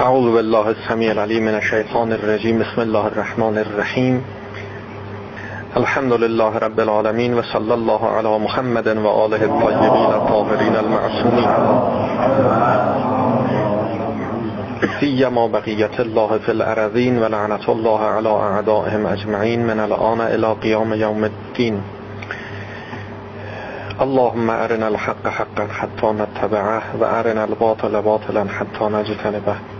اعوذ بالله السمیع العلیم من الشیطان الرجیم بسم الله الرحمن الرحیم الحمد لله رب العالمین و صلی الله علی محمد و آله الطیبین الطاهرین المعصومین سیما بقیت الله فی الارضین و لعنت الله علی اعدائهم اجمعین من الان الى قیام یوم الدین اللهم ارنا الحق حقا حتى نتبعه و الباطل باطلا حتى نجتنبه.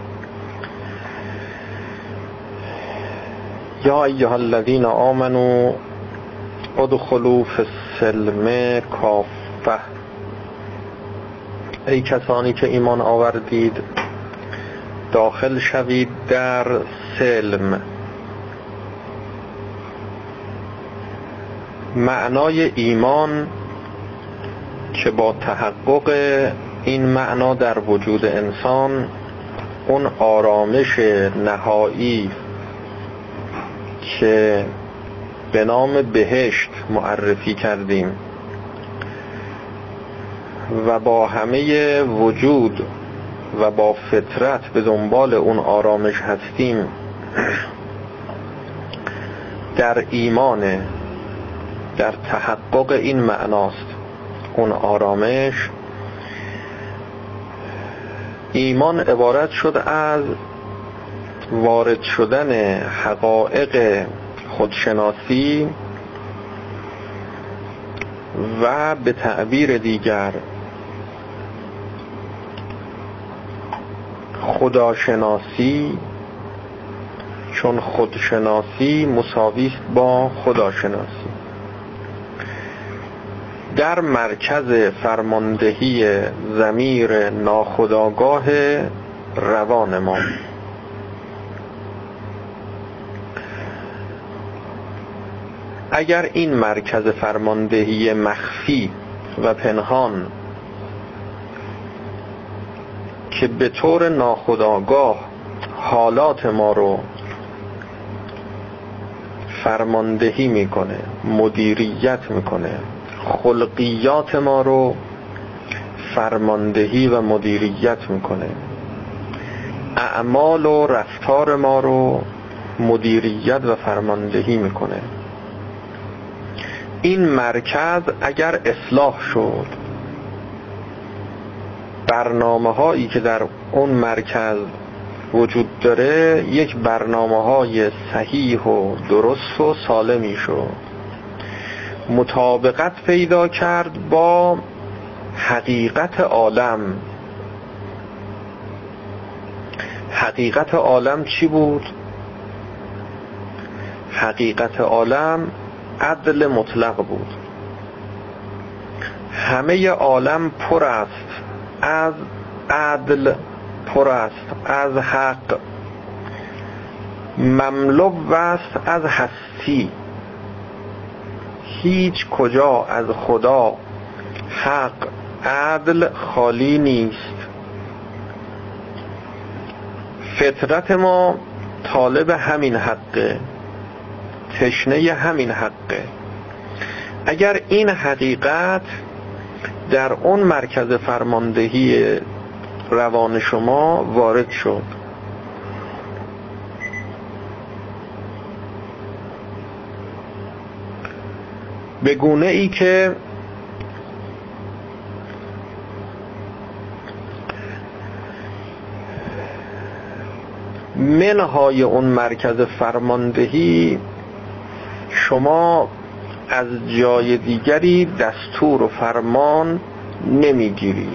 یا ایها الذین آمنوا ادخلوا فی السلم کافه ای کسانی که ایمان آوردید داخل شوید در سلم. معنای ایمان که با تحقق این معنا در وجود انسان اون آرامش نهایی که به نام بهشت معرفی کردیم و با همه وجود و با فطرت به دنبال اون آرامش هستیم. در ایمان در تحقق این معناست اون آرامش. ایمان عبارت شد از وارد شدن حقایق خودشناسی و به تعبیر دیگر خداشناسی چون خودشناسی مساوی با خداشناسی. در مرکز فرماندهی زمیر ناخداگاه روان ما. اگر این مرکز فرماندهی مخفی و پنهان که به طور ناخودآگاه حالات ما رو فرماندهی می‌کنه مدیریت می‌کنه خلقیات ما رو فرماندهی و مدیریت می‌کنه اعمال و رفتار ما رو مدیریت و فرماندهی می‌کنه. این مرکز اگر اصلاح شد برنامه هایی که در اون مرکز وجود داره یک برنامه های صحیح و درست و سالمی شد مطابقت پیدا کرد با حقیقت عالم حقیقت عالم چی بود؟ حقیقت عالم عدل مطلق بود. همه عالم پر است. از عدل پر است. از حق. مملو است از هستی. هیچ کجا از خدا حق عدل خالی نیست. فطرت ما طالب همین حقه. تشنه همین حقه. اگر این حقیقت در اون مرکز فرماندهی روان شما وارد شد. به گونه ای که منهای اون مرکز فرماندهی شما از جای دیگری دستور و فرمان نمی‌گیری.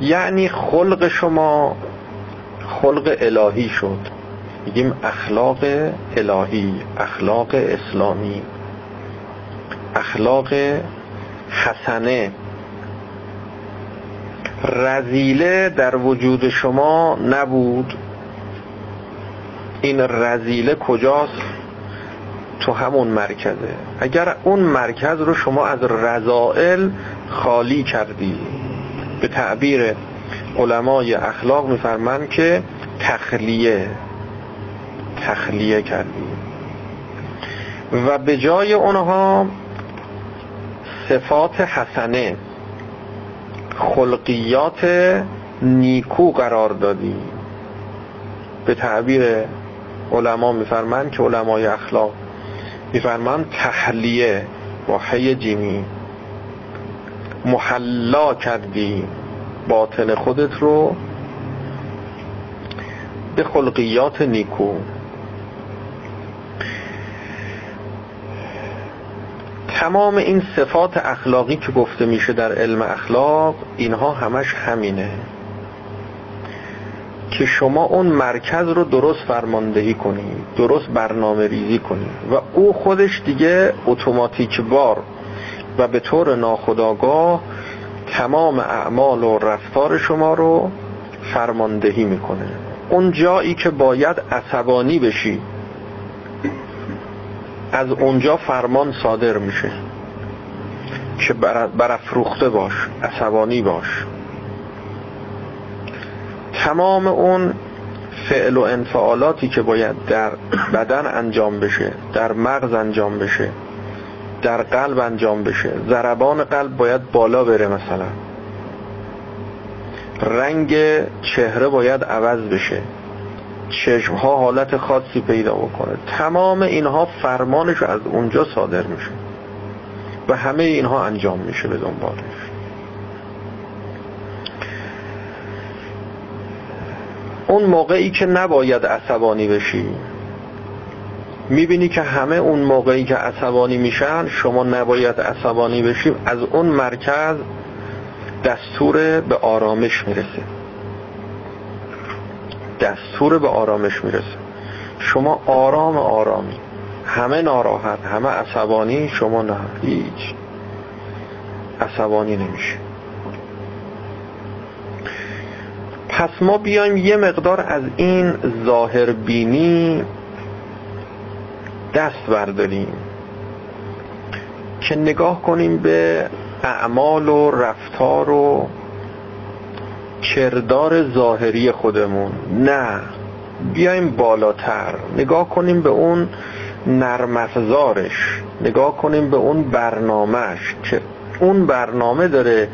یعنی خلق شما خلق الهی شد. میگیم اخلاق الهی اخلاق اسلامی اخلاق حسنه. رزیله در وجود شما نبود. این رزیله کجاست؟ تو همون مرکزه. اگر اون مرکز رو شما از رضائل خالی کردی به تعبیر علمای اخلاق میفرمند که تخلیه تخلیه کردی. و به جای اونها صفات حسنه خلقیات نیکو قرار دادی. به تعبیر علما میفرمند که علمای اخلاق میفرمند تحلیه با حی جیمی محلا کردی باطن خودت رو به خلقیات نیکو. تمام این صفات اخلاقی که گفته میشه در علم اخلاق اینها همش همینه. که شما اون مرکز رو درست فرماندهی کنی درست برنامه ریزی کنی و او خودش دیگه اتوماتیک بار و به طور ناخودآگاه تمام اعمال و رفتار شما رو فرماندهی می‌کنه. اون جایی که باید عصبانی بشی از اونجا فرمان صادر میشه. که برافروخته باش عصبانی باش. تمام اون فعل و انفعالاتی که باید در بدن انجام بشه در مغز انجام بشه در قلب انجام بشه. ضربان قلب باید بالا بره مثلا. رنگ چهره باید عوض بشه. چشم ها حالت خاصی پیدا بکنه. تمام اینها فرمانش از اونجا صادر میشه. و همه اینها انجام میشه به دنبالش. اون موقعی که نباید عصبانی بشی. می‌بینی که همه اون موقعی که عصبانی میشن شما نباید عصبانی بشی از اون مرکز دستور به آرامش می‌رسه. دستور به آرامش می‌رسه. شما آرام آرامی. همه ناراحت همه عصبانی شما نه هیچ. عصبانی نمیشه پس ما بیایم یه مقدار از این ظاهر بینی دست برداریم که نگاه کنیم به اعمال و رفتار و کردار ظاهری خودمون. نه بیایم بالاتر. نگاه کنیم به اون نرمفزارش نگاه کنیم به اون برنامهش که اون برنامه داره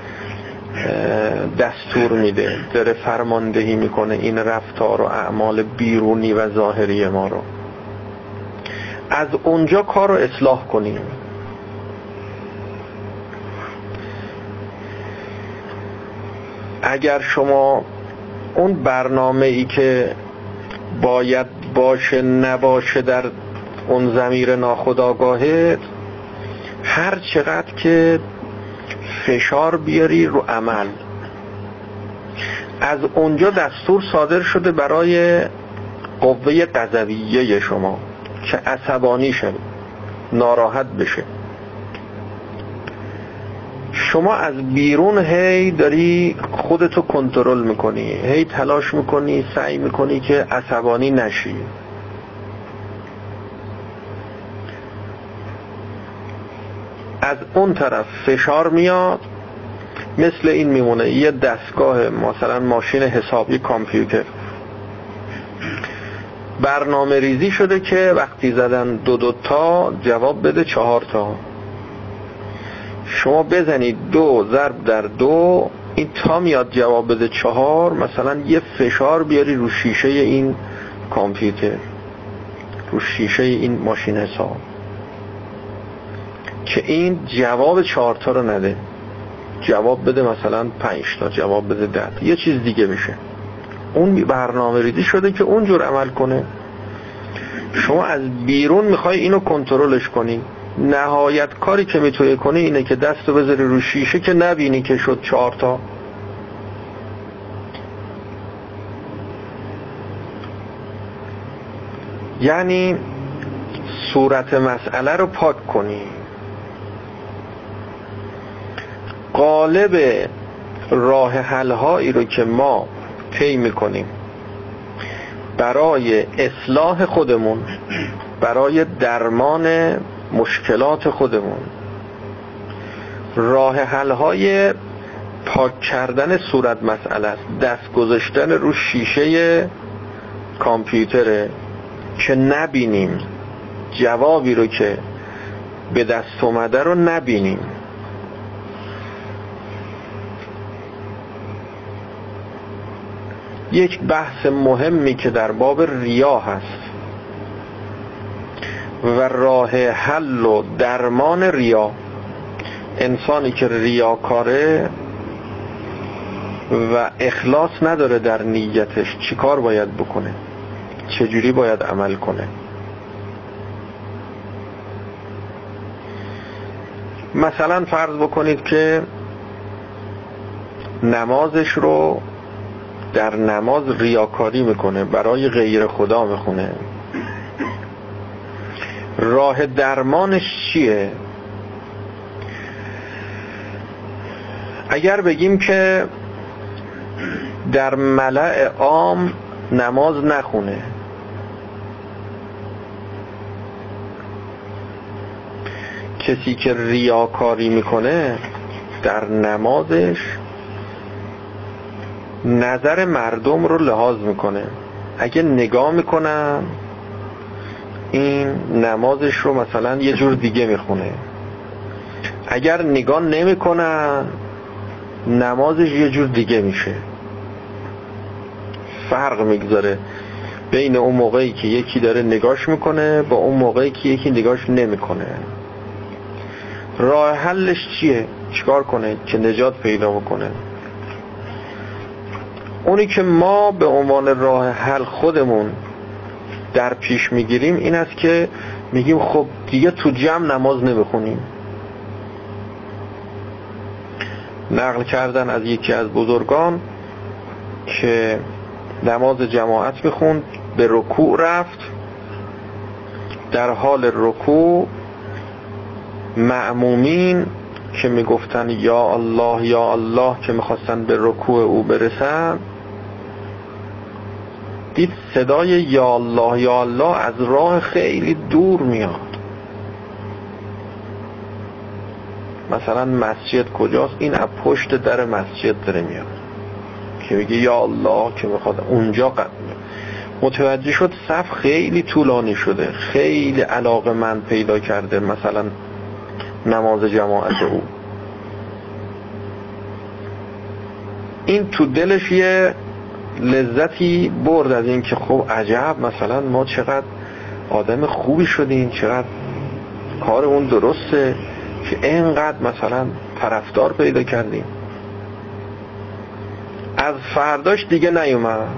دستور میده داره فرماندهی می‌کنه این رفتار و اعمال بیرونی و ظاهری ما رو. از اونجا کار رو اصلاح کنیم. اگر شما اون برنامه ای که باید باشه نباشه در اون زمیر ناخداگاهت هر چقدر که فشار بیاری رو عمل. از اونجا دستور صادر شده برای قوه قذویه شما که عصبانی شد ناراحت بشه. شما از بیرون هی داری خودتو کنترل می‌کنی هی تلاش می‌کنی سعی می‌کنی که عصبانی نشی. از اون طرف فشار میاد. مثل این میمونه یه دستگاه مثلا ماشین حسابی کامپیوتر. برنامه ریزی شده که وقتی زدن دو دو تا جواب بده چهار تا. شما بزنید دو ضرب در دو این تا میاد جواب بده چهار مثلا یه فشار بیاری رو شیشه این کامپیوتر رو شیشه این ماشین حساب. که این جواب چهار تا رو نده. جواب بده مثلا پنج تا جواب بده ده یه چیز دیگه بشه اون برنامه ریزی شده که اونجور عمل کنه. شما از بیرون می‌خوای اینو کنترلش کنی. نهایت کاری که می‌تونی کنی اینه که دستو بذاری رو شیشه که نبینی که شد چهار تا. یعنی صورت مسئله رو پاک کنی. قالب راه حل هایی رو که ما طی می‌کنیم برای اصلاح خودمون برای درمان مشکلات خودمون راه حل های پاک کردن صورت مسئله است. دست گذاشتن رو شیشه کامپیوتره که نبینیم جوابی رو که به دست اومده رو نبینیم. یک بحث مهمی که در باب ریا هست و راه حل و درمان ریا انسانی که ریاکاره و اخلاص نداره در نیتش چیکار باید بکنه؟ چجوری باید عمل کنه؟ مثلا فرض بکنید که نمازش رو در نماز ریاکاری می‌کنه برای غیر خدا می‌خونه. راه درمانش چیه؟ اگر بگیم که در ملع عام نماز نخونه. کسی که ریاکاری می‌کنه در نمازش نظر مردم رو لحاظ می‌کنه. اگه نگاه می‌کنن این نمازش رو مثلا یه جور دیگه می‌خونه. اگر نگاه نمی‌کنن نمازش یه جور دیگه میشه. فرق می‌گذاره بین اون موقعی که یکی داره نگاش می‌کنه با اون موقعی که یکی نگاش نمی‌کنه. راه حلش چیه؟ چیکار کنه که نجات پیدا بکنه؟ اونی که ما به عنوان راه حل خودمون در پیش می‌گیریم این است که میگیم خب دیگه تو جمع نماز نمی‌خونیم. نقل کردن از یکی از بزرگان که نماز جماعت می‌خوند به رکوع رفت. در حال رکوع معمومین که می‌گفتن یا الله یا الله که می‌خواستن به رکوع او برسن دید صدای یا الله یا الله از راه خیلی دور میاد. مثلا مسجد کجاست؟ این از پشت در مسجد داره میاد. که میگه یا الله که می‌خواد اونجا قد متوجه شد صف خیلی طولانی شده. خیلی علاقه من پیدا کرده. مثلا نماز جماعت او. این تو دلش یه لذتی برد از این که خب عجب مثلا ما چقدر آدم خوبی شدیم چقدر کارمون درسته که اینقدر مثلا طرفدار پیدا کردیم. از فرداش دیگه نیومد.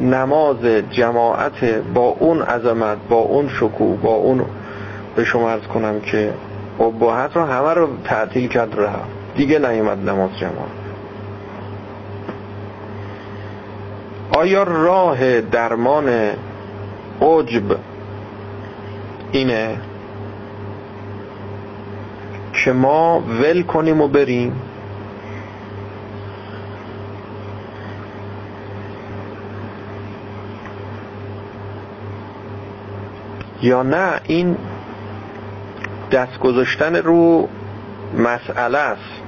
نماز جماعت با اون عظمت با اون شکوه با اون به شما ارز کنم که ابهت رو همه رو تعطیل کرد رها دیگه نیومد نماز جماعت. آیا راه درمان عجب اینه که ما ول کنیم و بریم؟ یا نه این دست گذاشتن رو مسئله است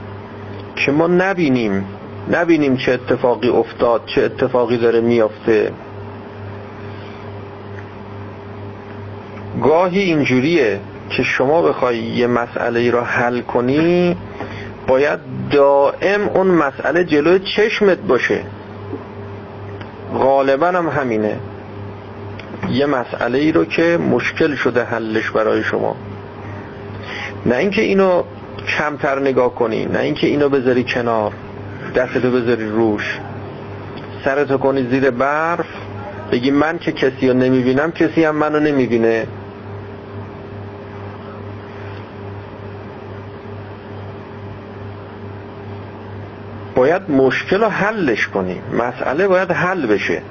که ما نبینیم. نبینیم چه اتفاقی افتاد چه اتفاقی داره میافته. گاهی اینجوریه که شما بخوای یه مسئله ای را حل کنی باید دائم اون مسئله جلوی چشمت باشه. غالبا هم همینه. یه مسئله ای رو که مشکل شده حلش برای شما. نه اینکه اینو کمتر نگاه کنی نه اینکه اینو بذاری کنار. دستتو بذاری روش. سرتو کنی زیر برف. بگی من که کسی رو نمی‌بینم کسی هم منو نمی‌بینه. باید مشکل رو حلش کنی. مسئله باید حل بشه.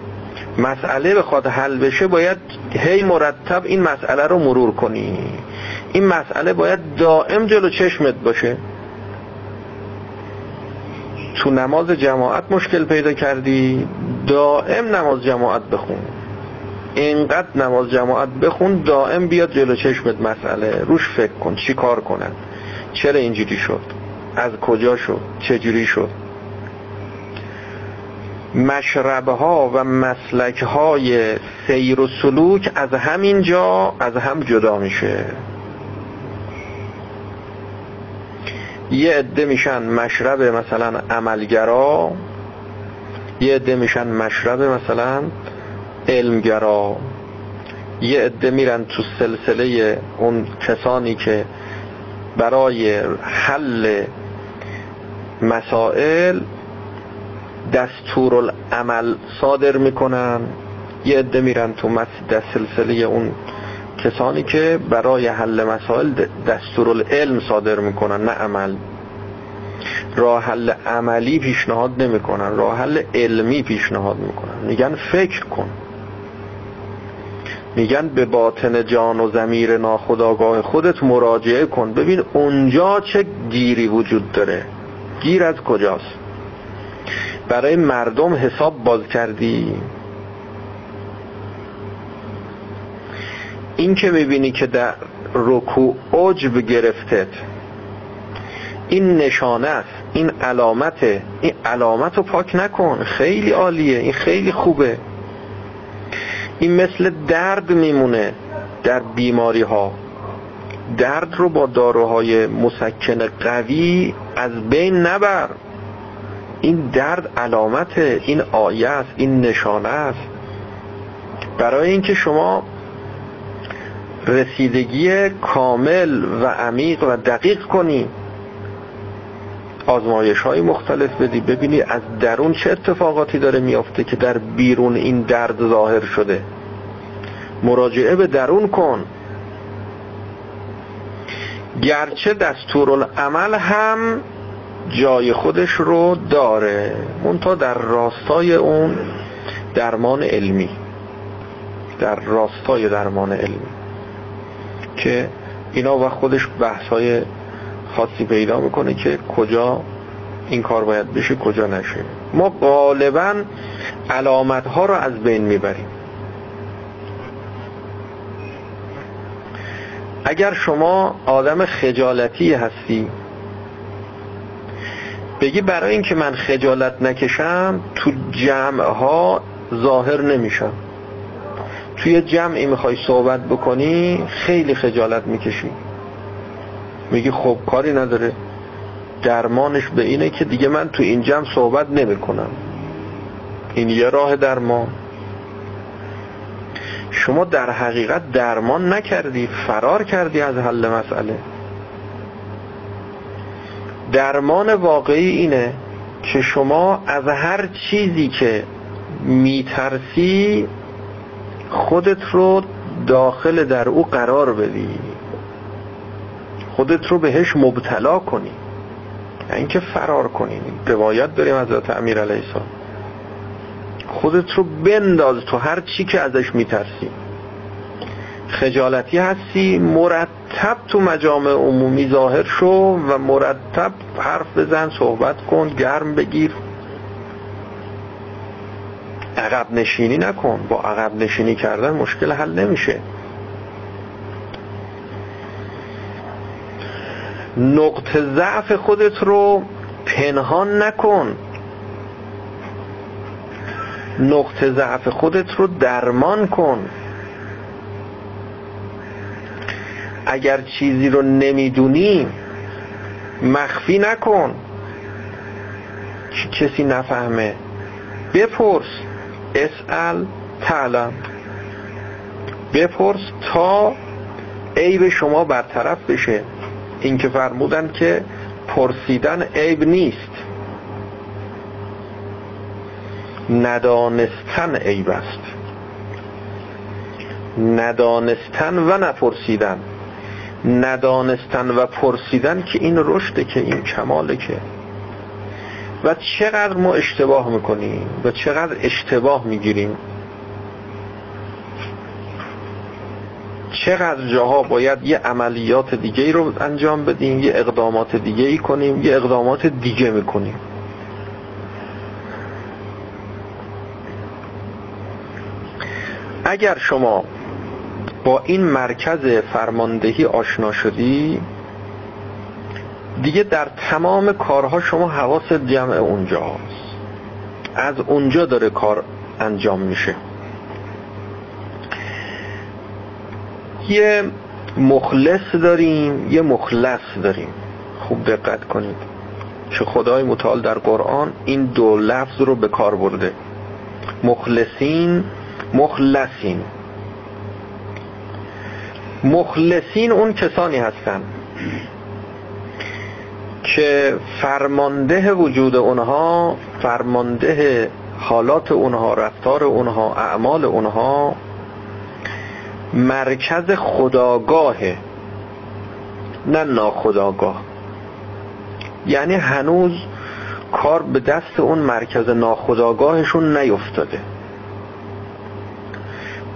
مسئله بخواد حل بشه باید هی مرتب این مسئله رو مرور کنی. این مسئله باید دائم جلو چشمت باشه. تو نماز جماعت مشکل پیدا کردی؟ دائم نماز جماعت بخون. اینقدر نماز جماعت بخون دائم بیاد جلو چشمت مسئله. روش فکر کن چی کار کنن؟ چرا اینجوری شد؟ از کجا شد؟ چجوری شد؟ مشربه ها و مسلک های سیر و سلوک از همین جا از هم جدا میشه. یه عده میشن مشرب مثلا عملگرا یه عده میشن مشرب مثلا علمگرا. یه عده میرن تو سلسله اون کسانی که برای حل مسائل دستور العمل صادر می‌کنن. یه عده میرن تو دست سلسله اون کسانی که برای حل مسائل دستور العلم صادر می‌کنن نه عمل. راه حل عملی پیشنهاد نمی‌کنن راه حل علمی پیشنهاد می‌کنن. میگن فکر کن. میگن به باطن جان و زمیر ناخداگاه خودت مراجعه کن. ببین اونجا چه گیری وجود داره. گیر از کجاست؟ برای مردم حساب باز کردی. این که می‌بینی که در رکوع عجب گرفتت این نشانه است این علامته این علامت رو پاک نکن خیلی عالیه این خیلی خوبه. این مثل درد میمونه در بیماری ها درد رو با داروهای مسکن قوی از بین نبر. این درد علامت این آیه است این نشانه است. برای اینکه شما رسیدگی کامل و عمیق و دقیق کنی. آزمایش های مختلف بدی. ببینی از درون چه اتفاقاتی داره میافته که در بیرون این درد ظاهر شده. مراجعه به درون کن. گرچه دستورالعمل هم جای خودش رو داره. منتها در راستای اون درمان علمی. در راستای درمان علمی. که اینا و خودش بحث های خاصی پیدا می‌کنه که کجا این کار باید بشه کجا نشه. ما غالبا علامت ها رو از بین می‌بریم. اگر شما آدم خجالتی هستی بگی برای اینکه من خجالت نکشم تو جمع ها ظاهر نمیشم. توی جمعی می‌خوای صحبت بکنی خیلی خجالت می‌کشی. میگی خب کاری نداره. درمانش به اینه که دیگه من تو این جمع صحبت نمی‌کنم. این یه راه درمان. شما در حقیقت درمان نکردی فرار کردی از حل مسئله. درمان واقعی اینه که شما از هر چیزی که میترسی خودت رو داخل در او قرار بدی. خودت رو بهش مبتلا کنی. اینکه فرار کنی. روایت داریم از امیر علیه السلام. خودت رو بنداز تو هر چی که ازش میترسی. خجالتی هستی مرتب تو مجامع عمومی ظاهر شو و مرتب حرف بزن صحبت کن گرم بگیر. عقب نشینی نکن. با عقب نشینی کردن مشکل حل نمیشه. نقطه ضعف خودت رو پنهان نکن. نقطه ضعف خودت رو درمان کن. اگر چیزی رو نمی‌دونی مخفی نکن. کسی نفهمه. بپرس. اسأل تعلم. بپرس تا عیب شما برطرف بشه. این که فرمودن که پرسیدن عیب نیست. ندانستن عیب است. ندانستن و نپرسیدن. ندانستن و پرسیدن که این رشده که این کماله که. و چقدر ما اشتباه می‌کنیم و چقدر اشتباه می‌گیریم. چقدر جاها باید یه عملیات دیگه رو انجام بدیم یه اقدامات دیگه ای کنیم یه اقدامات دیگه می‌کنیم. اگر شما با این مرکز فرماندهی آشنا شدی دیگه در تمام کارها شما حواست جمع اونجاست از اونجا داره کار انجام میشه. یه مخلص داریم یه مخلص داریم. خوب دقت کنید. که خدای متعال در قرآن این دو لفظ رو به کار برده. مخلصین مخلصین. مخلصین اون کسانی هستن. که فرمانده وجود اونها فرمانده حالات اونها رفتار اونها اعمال اونها مرکز خداگاهه نه ناخداگاه. یعنی هنوز کار به دست اون مرکز ناخداگاهشون نیفتاده.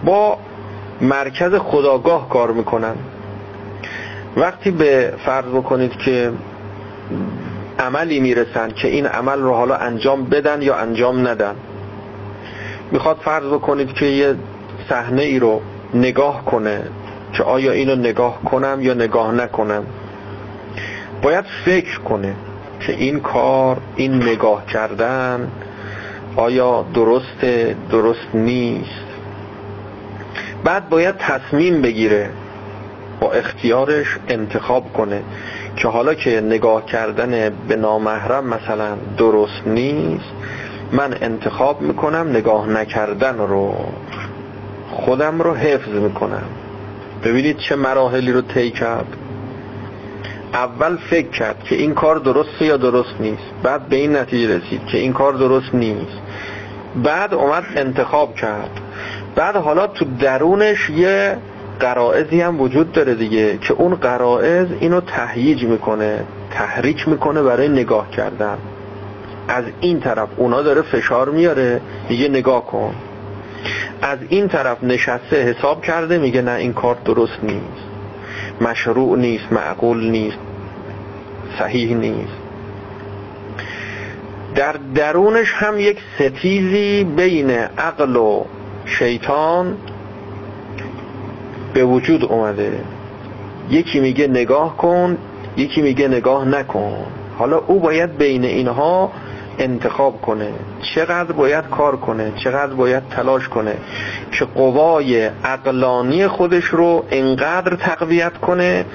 با مرکز خداگاه کار می‌کنن. وقتی به فرض بکنید که عملی می‌رسن که این عمل رو حالا انجام بدن یا انجام ندن. می‌خواد فرض بکنید که یه صحنه ای رو نگاه کنه که آیا اینو نگاه کنم یا نگاه نکنم. باید فکر کنه که این کار این نگاه کردن آیا درست درست نیست. بعد باید تصمیم بگیره با اختیارش انتخاب کنه. که حالا که نگاه کردن به نامحرم مثلا درست نیست من انتخاب می‌کنم نگاه نکردن رو خودم رو حفظ می‌کنم. ببینید چه مراحلی رو طی کرد. اول فکر کرد که این کار درسته یا درست نیست. بعد به این نتیجه رسید که این کار درست نیست. بعد اومد انتخاب کرد. بعد حالا تو درونش یه قرائزی هم وجود داره دیگه که اون قرائز اینو تهییج می‌کنه تحریک می‌کنه برای نگاه کردن. از این طرف اونا داره فشار میاره میگه نگاه کن. از این طرف نشسته حساب کرده میگه نه این کار درست نیست. مشروع نیست معقول نیست صحیح نیست. در درونش هم یک ستیزی بین عقل و شیطان به وجود اومده. یکی میگه نگاه کن یکی میگه نگاه نکن. حالا او باید بین اینها انتخاب کنه. چقدر باید کار کنه چقدر باید تلاش کنه که قوای عقلانی خودش رو انقدر تقویت کنه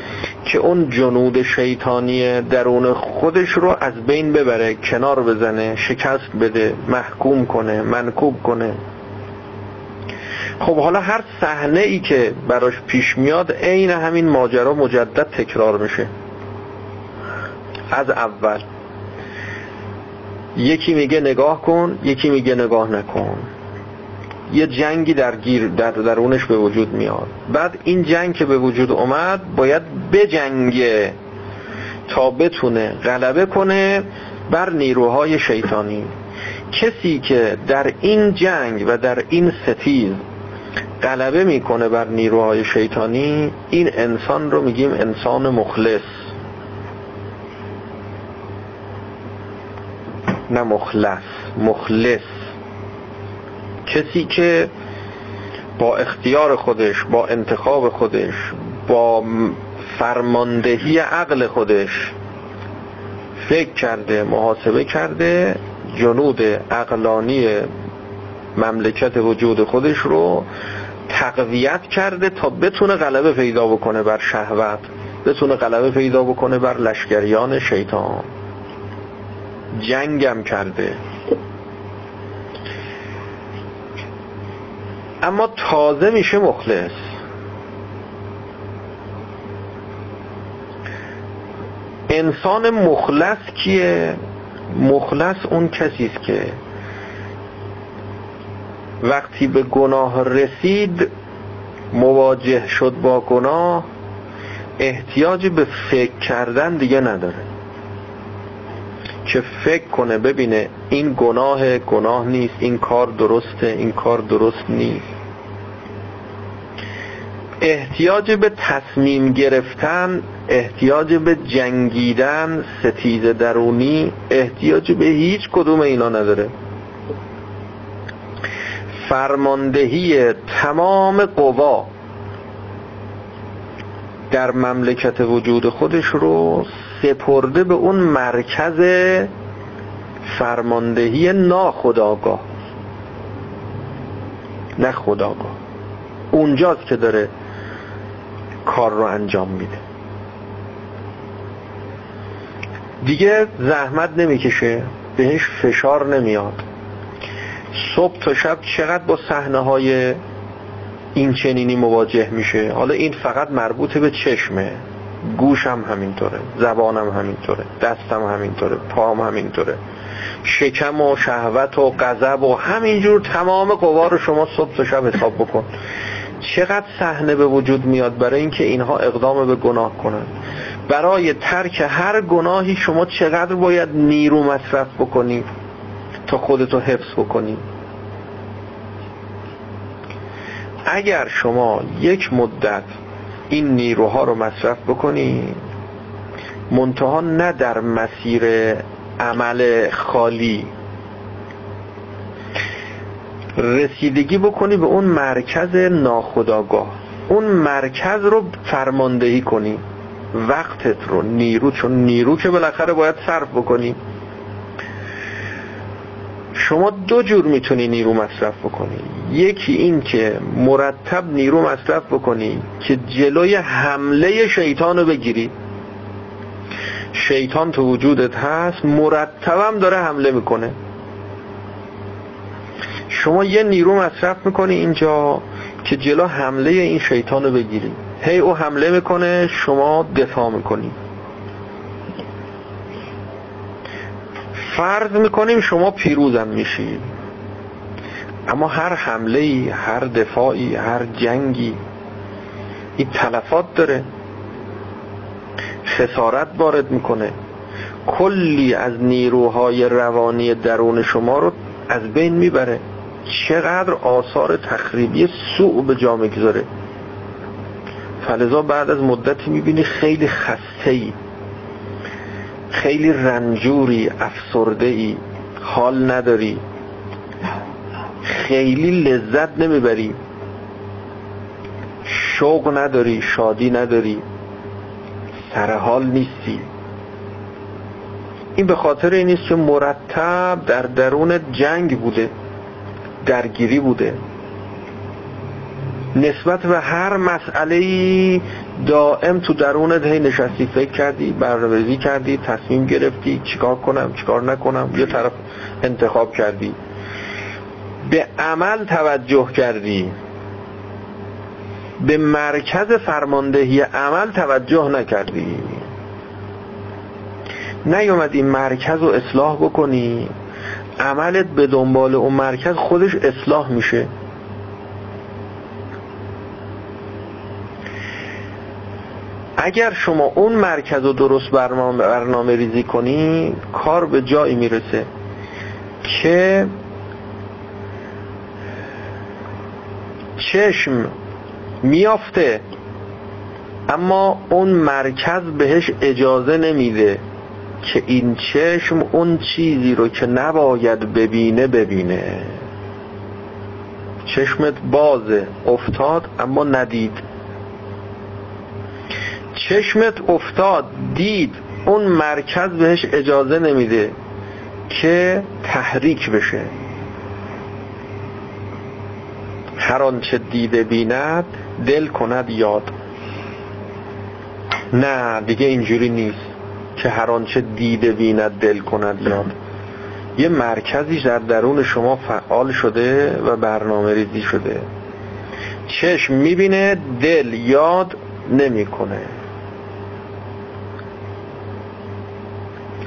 که اون جنود شیطانی درون خودش رو از بین ببره کنار بزنه شکست بده محکوم کنه منکوب کنه. خب حالا هر صحنه ای که براش پیش میاد عین همین ماجرا مجدد تکرار میشه. از اول. یکی میگه نگاه کن یکی میگه نگاه نکن. یه جنگی در گیر در درونش به وجود میاد. بعد این جنگ که به وجود اومد باید بجنگه تا بتونه غلبه کنه بر نیروهای شیطانی. کسی که در این جنگ و در این ستیز غلبه می‌کنه بر نیروهای شیطانی این انسان رو میگیم انسان مخلص. نه مخلص مخلص. کسی که با اختیار خودش با انتخاب خودش با فرماندهی عقل خودش فکر کرده محاسبه کرده جنود عقلانی مملکت وجود خودش رو تقویت کرده تا بتونه غلبه پیدا بکنه بر شهوت بتونه غلبه پیدا بکنه بر لشکریان شیطان. جنگم کرده. اما تازه میشه مخلص. انسان مخلص کیه؟ مخلص اون کسی است که وقتی به گناه رسید مواجه شد با گناه احتیاج به فکر کردن دیگه نداره. که فکر کنه ببینه این گناه گناه نیست این کار درسته این کار درست نیست. احتیاج به تصمیم گرفتن احتیاج به جنگیدن ستیز درونی احتیاج به هیچ کدوم اینا نداره. فرماندهی تمام قوا در مملکت وجود خودش رو سپرده به اون مرکز فرماندهی ناخداگاه. نه خداگاه. اونجاست که داره کار رو انجام میده. دیگه زحمت نمی‌کشه. بهش فشار نمیاد. صبح تا شب چقدر با صحنه های این چنینی مواجه میشه؟ حالا این فقط مربوط به چشمه. گوشم همینطوره زبانم همینطوره دستم همینطوره پام همینطوره. شکم و شهوت و غضب و همینجور تمام قوا رو شما صبح تا شب حساب بکن. چقدر صحنه به وجود میاد برای اینکه اینها اقدام به گناه کنن برای ترک هر گناهی شما چقدر باید نیرو مصرف بکنی؟ تا خودتو حفظ بکنی. اگر شما یک مدت این نیروها رو مصرف بکنی منتها نه در مسیر عمل خالی. رسیدگی بکنی به اون مرکز ناخداگاه اون مرکز رو فرماندهی کنی. وقتت رو نیرو چون نیرو که بالاخره باید صرف بکنی. شما دو جور می‌تونی نیرو مصرف بکنی. یکی این که مرتب نیرو مصرف بکنی که جلوی حمله شیطان رو بگیری. شیطان تو وجودت هست مرتبم داره حمله می‌کنه. شما یه نیرو مصرف می‌کنی اینجا که جلو حمله این شیطان رو بگیری. هی او حمله می‌کنه شما دفاع می‌کنی. فرض می‌کنیم شما پیروزم میشید اما هر حمله ای هر دفاعی هر جنگی این تلفات داره. خسارت وارد می‌کنه. کلی از نیروهای روانی درون شما رو از بین می‌بره. چقدر آثار تخریبی سوء به جا می‌گذاره. فلذا بعد از مدتی می‌بینی خیلی خسته ای خیلی رنجوری افسرده ای حال نداری. خیلی لذت نمی‌بری. شوق نداری شادی نداری. سر حال نیستی. این به خاطر این نیست که مرتب در درون جنگ بوده درگیری بوده. نسبت به هر مسئله دائم تو درونت هی نشستی فکر کردی برنامه‌ریزی کردی تصمیم گرفتی چیکار کنم چیکار نکنم یه طرف انتخاب کردی. به عمل توجه کردی. به مرکز فرماندهی عمل توجه نکردی. نیومد این مرکز رو اصلاح بکنی. عملت به دنبال اون مرکز خودش اصلاح میشه. اگر شما اون مرکز رو درست برنامه, ریزی کنی کار به جایی می‌رسه که چشم میافته اما اون مرکز بهش اجازه نمیده که این چشم اون چیزی رو که نباید ببینه ببینه. چشمت بازه افتاد اما ندید. چشمت افتاد دید اون مرکز بهش اجازه نمیده که تحریک بشه. هر آنچه دیده بیند دل کند یاد. نه دیگه اینجوری نیست که هر آنچه دیده بیند دل کند یاد. یه مرکزی در درون شما فعال شده و برنامه ریزی شده. چشم می‌بینه دل یاد نمی‌کنه.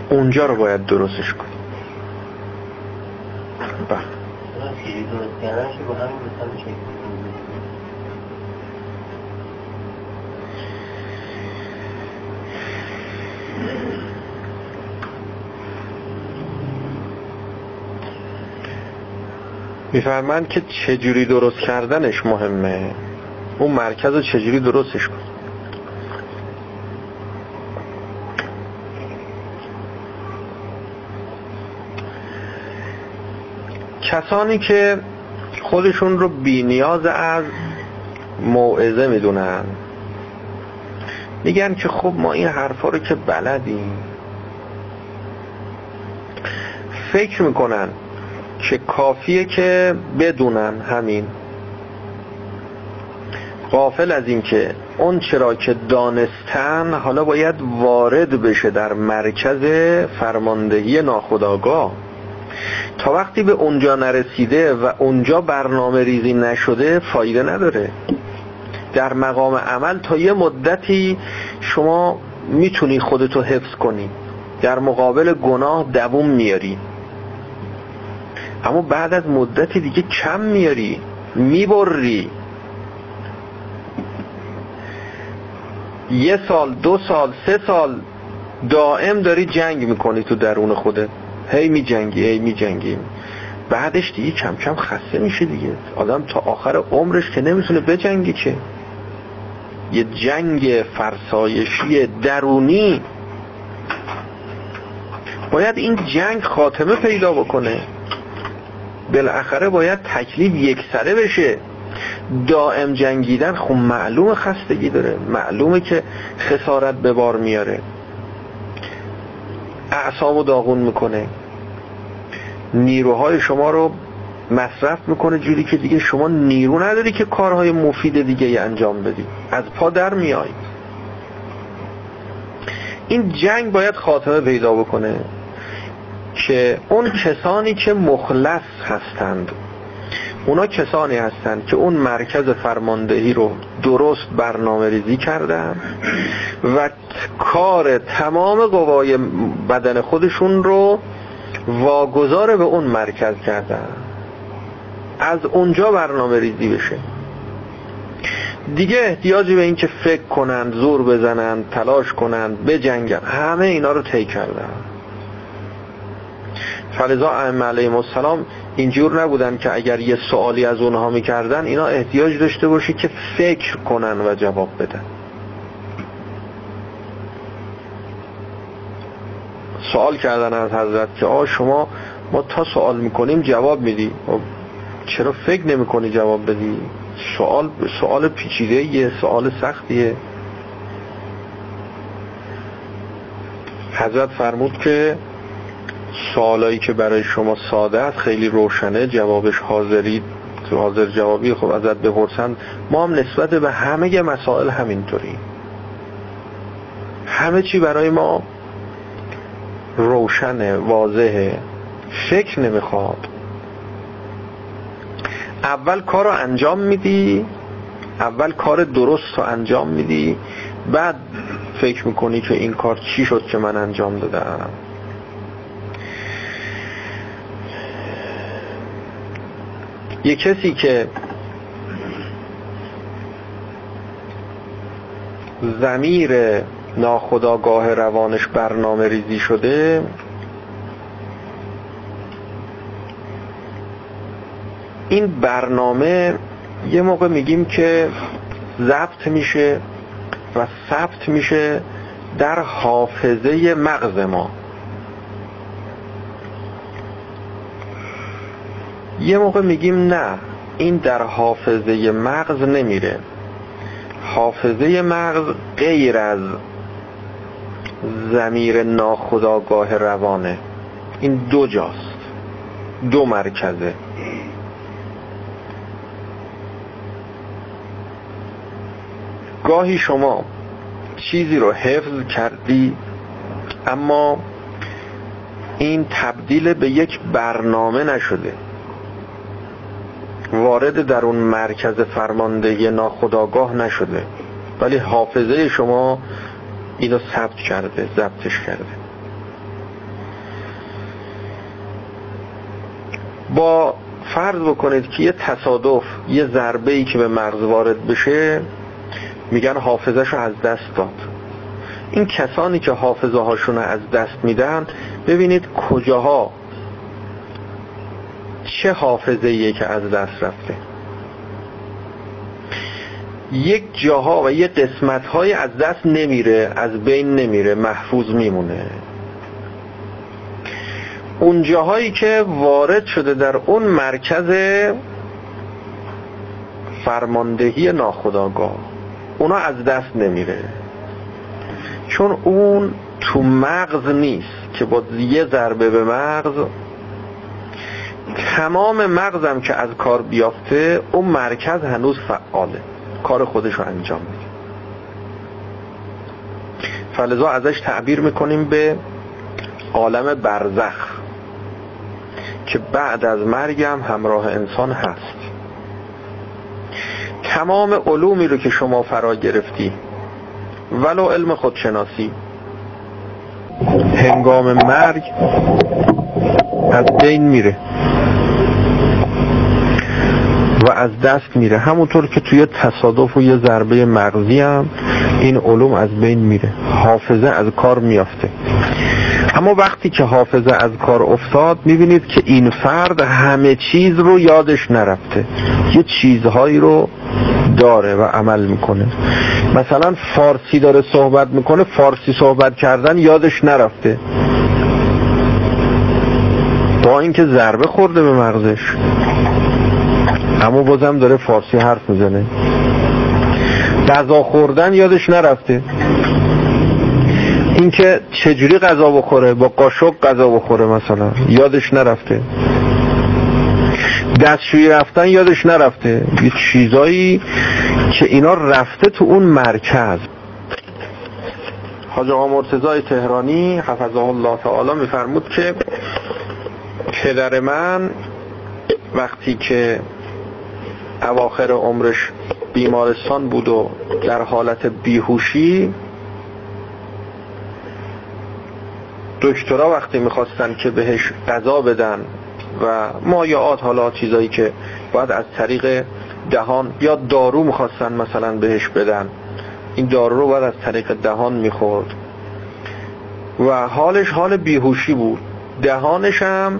اونجا رو باید درستش کنیم بله. میفرمند که چجوری درست کردنش مهمه. اون مرکز رو چجوری درستش کن کسانی که خودشون رو بی نیاز از موعظه می‌دونن میگن که خب ما این حرفا رو که بلدیم. فکر می‌کنن که کافیه که بدونن همین. قافل از این که اون چرا که دانستن حالا باید وارد بشه در مرکز فرماندهی ناخداگاه تا وقتی به اونجا نرسیده و اونجا برنامه ریزی نشده فایده نداره. در مقام عمل تا یه مدتی شما می‌تونی خودتو حفظ کنی. در مقابل گناه دووم میاری. اما بعد از مدتی دیگه کم میاری. می‌بری. یه سال دو سال سه سال دائم داری جنگ می‌کنی تو درون خوده هی میجنگی هی میجنگی. بعدش دیگه کم کم خسته میشه دیگه. آدم تا آخر عمرش که نمی‌تونه بجنگی که. یه جنگ فرسایشی درونی. باید این جنگ خاتمه پیدا بکنه. بالاخره باید تکلیف یک سره بشه. دائم جنگیدن خب معلوم خستگی داره. معلومه که خسارت به بار میاره. اعصابو داغون می‌کنه. نیروهای شما رو مصرف می‌کنه جوری که دیگه شما نیرو نداری که کارهای مفید دیگه انجام بدی. از پا در میای. این جنگ باید خاتمه پیدا بکنه که اون کسانی که مخلص هستند اونا کسانی هستند که اون مرکز فرماندهی رو درست برنامه ریزی کردن و کار تمام قوای بدن خودشون رو واگذار به اون مرکز کردن. از اونجا برنامه ریزی بشه. دیگه احتیاجی به این که فکر کنند زور بزنند تلاش کنند بجنگن همه اینا رو طی کردن. فلزا ائمه علیهم السلام اینجور نبودن که اگر یه سوالی از اونها می‌کردن اینا احتیاج داشته باشی که فکر کنن و جواب بدن. سوال کردن از حضرت که آ شما ما تا سوال می‌کنیم جواب میدی. خب چرا فکر نمی‌کنی جواب بدی؟ سوال سوال پیچیده یه سوال سختیه. حضرت فرمود که سوالایی که برای شما ساده است خیلی روشنه جوابش حاضری حاضر جوابی خب ازت بپرسن. ما هم نسبت به همه مسائل همینطوری همه چی برای ما روشنه واضحه. فکر نمی‌خواد. اول کار رو انجام میدی اول کار درست رو انجام میدی بعد فکر می‌کنی که این کار چی شد که من انجام دادم. یه کسی که زمیر ناخداگاه روانش برنامه ریزی شده این برنامه یه موقع میگیم که ضبط میشه و ثبت میشه در حافظه مغز ما. یه موقع میگیم نه این در حافظه مغز نمیره. حافظه مغز غیر از زمیر ناخداگاه روانه. این دو جاست دو مرکزه. گاهی شما چیزی رو حفظ کردی اما این تبدیل به یک برنامه نشده. وارد در اون مرکز فرماندهی ناخداگاه نشده. ولی حافظه شما اینو ثبت کرده ضبطش کرده. با فرض بکنید که یه تصادف یه ضربه ای که به مغز وارد بشه میگن حافظش رو از دست داد. این کسانی که حافظه هاشون از دست میدن ببینید کجاها چه حافظه که از دست رفته. یک جاها و یک قسمت های از دست نمیره از بین نمیره محفوظ میمونه. اون جاهایی که وارد شده در اون مرکز فرماندهی ناخداگاه اونا از دست نمیره. چون اون تو مغز نیست که با یه ضربه به مغز تمام مغزم که از کار بیافته اون مرکز هنوز فعاله. کار خودش رو انجام میده. فلذا ازش تعبیر می‌کنیم به عالم برزخ که بعد از مرگم همراه انسان هست. تمام علومی رو که شما فرا گرفتی ولو علم خودشناسی. هنگام مرگ از بین میره. از دست میره. همونطور که توی تصادف و یه ضربه مغزی هم این علوم از بین میره. حافظه از کار میافته. اما وقتی که حافظه از کار افتاد می‌بینید که این فرد همه چیز رو یادش نرفته. یه چیزهایی رو داره و عمل می‌کنه. مثلا فارسی داره صحبت می‌کنه فارسی صحبت کردن یادش نرفته. با اینکه ضربه خورده به مغزش. اما بازم داره فارسی حرف می‌زنه. غذا خوردن یادش نرفته. اینکه چجوری غذا بخوره با قاشق غذا بخوره مثلا یادش نرفته. دستشویی رفتن یادش نرفته. یه چیزایی که اینا رفته تو اون مرکز. حاج آقا مرتضای تهرانی حفظه الله تعالی میفرمود که پدر من وقتی که اواخر عمرش بیمارستان بود و در حالت بیهوشی دکترا وقتی می‌خواستن که بهش غذا بدن و مایعات حالا چیزایی که باید از طریق دهان یا دارو می‌خواستن مثلا بهش بدن این دارو رو باید از طریق دهان می‌خورد. و حالش حال بیهوشی بود. دهانش هم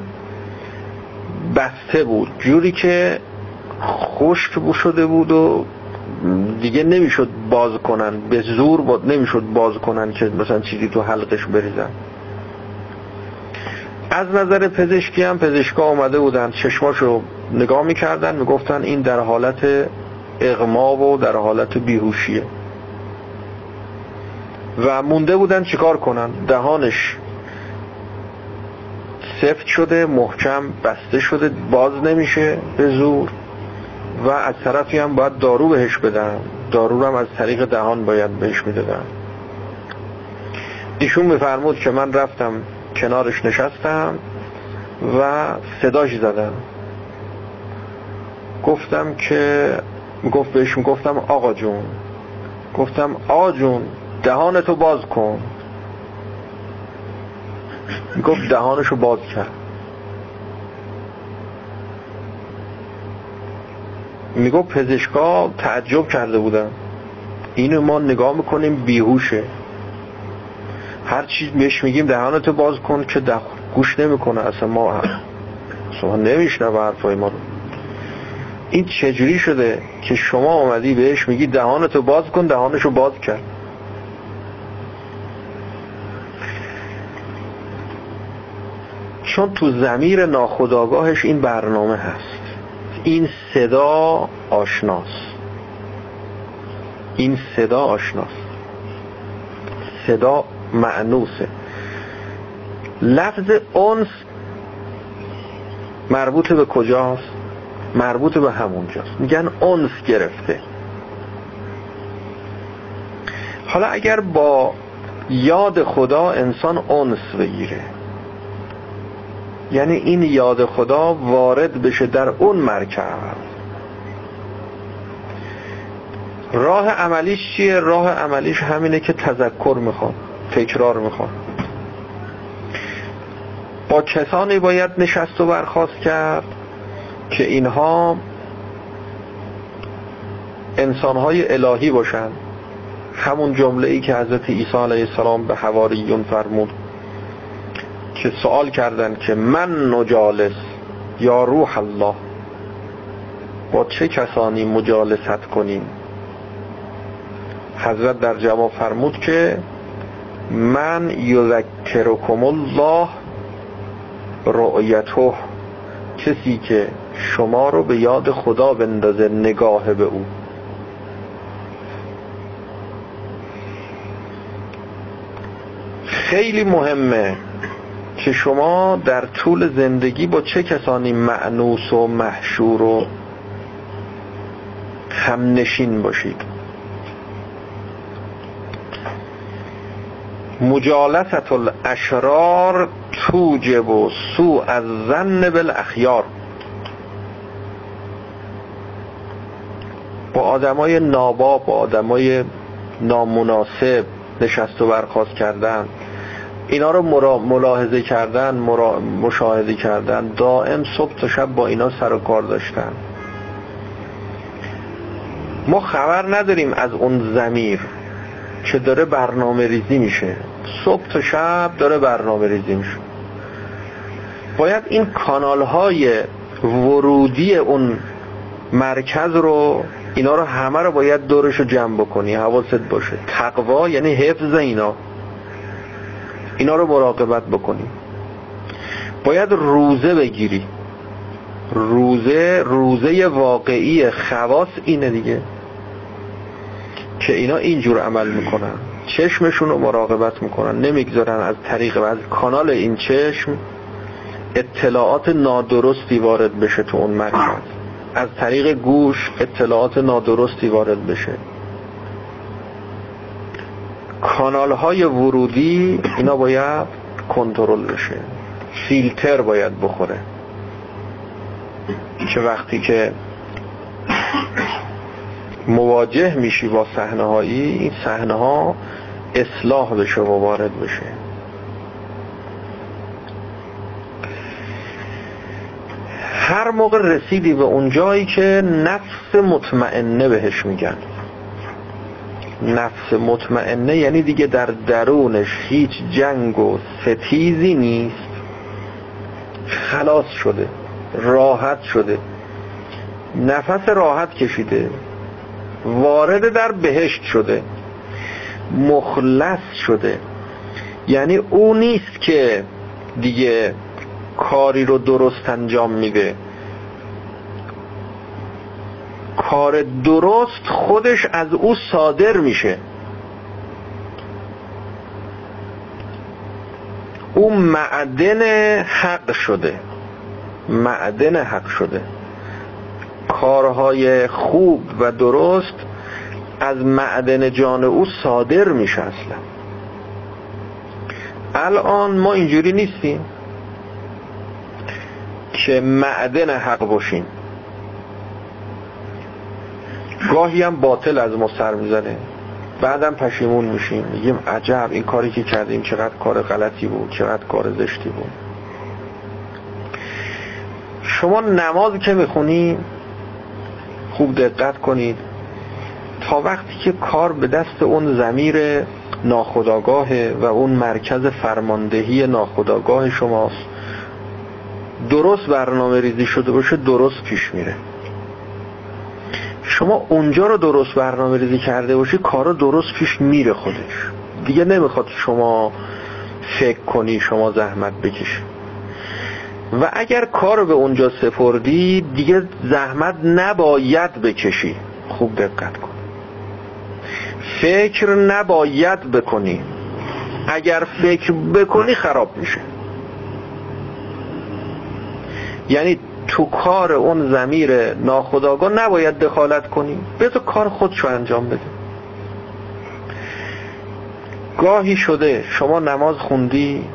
بسته بود. جوری که خشک شده بود و دیگه نمی‌شد باز کنن. به زور بود نمی‌شد باز کنن که مثلا چیزی تو حلقش بریزن. از نظر پزشکی هم پزشکا آمده بودن. چشماشو نگاه می‌کردن می‌گفتن این در حالت اغما و در حالت بیهوشیه. و مونده بودن چیکار کنن؟ دهانش سفت شده محکم بسته شده باز نمیشه به زور. و از طرفی هم باید دارو بهش بدن. دارو هم از طریق دهان باید بهش می‌دادن. ایشون میفرمود که من رفتم کنارش نشستم و صداش زدم. گفتم که گفت بهش گفتم آقا جون. گفتم آقا جون دهانتو باز کن. گفت دهانشو باز کرد. می‌گفت پزشکا تعجب کرده بودن. اینو ما نگاه می‌کنیم بیهوشه. هر چیز بهش میگیم دهانتو باز کن که دخ... گوش نمی‌کنه اصلا ما شما نمیشنه حرفای ما رو. این چجوری شده که شما اومدی بهش میگی دهانتو باز کن دهانشو باز کرد چون تو زمیر ناخداگاهش این برنامه هست. این صدا آشناست این صدا آشناست صدا معنوسه. لفظ انس مربوط به کجاست؟ مربوط به همونجاست. میگن انس گرفته. حالا اگر با یاد خدا انسان انس بگیره یعنی این یاد خدا وارد بشه در اون مرکب راه عملیش چیه؟ راه عملیش همینه که تذکر می‌خواد تکرار می‌خواد. با کسانی باید نشست و برخواست کرد که اینها انسانهای الهی باشن. همون جمله ای که حضرت عیسی علیه السلام به حواریون فرمود. که سوال کردن که من نجالس یا روح الله با چه کسانی مجالست کنیم؟ حضرت در جواب فرمود که من یذکرکم الله رؤیته کسی که شما رو به یاد خدا بندازه نگاه به او. خیلی مهمه که شما در طول زندگی با چه کسانی معنوس و محشور و همنشین باشید؟ مجالست الاشرار توجب و سو از زن بالاخیار. با آدمای نابا با آدمای نامناسب نشست و برخواست کردن. اینا رو ملاحظه کردن مشاهده کردن دائم صبح تا شب با اینا سر و کار داشتن. ما خبر نداریم از اون زمیر که داره برنامه ریزی میشه. صبح تا شب داره برنامه ریزی میشه. باید این کانال های ورودی اون مرکز رو اینا رو همه رو باید دورش رو جمع بکنی حواست باشه. تقوا یعنی حفظ اینا. اینا رو مراقبت بکنی. باید روزه بگیری. روزه روزه واقعی خواص اینه دیگه که اینا اینجور عمل می‌کنن. چشمشون رو مراقبت می‌کنن نمی‌گذارن از طریق و از کانال این چشم اطلاعات نادرستی وارد بشه تو اون مرکز. از طریق گوش اطلاعات نادرستی وارد بشه. کانال های ورودی اینا باید کنترل بشه. فیلتر باید بخوره. که وقتی که مواجه میشی با صحنه هایی این صحنه ها اصلاح بشه و وارد بشه. هر موقع رسیدی به اون جایی که نفس مطمئنه بهش میگن. نفس مطمئنه یعنی دیگه در درونش هیچ جنگ و ستیزی نیست. خلاص شده راحت شده. نفس راحت کشیده. وارد در بهشت شده. مخلص شده. یعنی او نیست که دیگه کاری رو درست انجام میده. کار درست خودش از او صادر میشه. او معدن حق شده. معدن حق شده. کارهای خوب و درست از معدن جان او صادر میشه اصلا. الان ما اینجوری نیستیم که معدن حق باشیم. گاهی هم باطل از ما سر می‌زنه. بعدم پشیمون میشیم. میگیم عجب این کاری که کردیم چقدر کار غلطی بود چقدر کار زشتی بود. شما نماز که می‌خونی خوب دقت کنید. تا وقتی که کار به دست اون زمیر ناخداگاه و اون مرکز فرماندهی ناخداگاه شماست درست برنامه ریزی شده باشه درست پیش میره. شما اونجا رو درست برنامه ریزی کرده باشی کارا درست پیش میره خودش. دیگه نمی‌خواد شما فکر کنی شما زحمت بکشی. و اگر کار به اونجا سپردی دیگه زحمت نباید بکشی. خوب دقت کن. فکر نباید بکنی. اگر فکر بکنی خراب میشه. یعنی تو کار اون زمیر ناخداگاه نباید دخالت کنی بذار کار خودشو انجام بده. گاهی شده شما نماز خوندی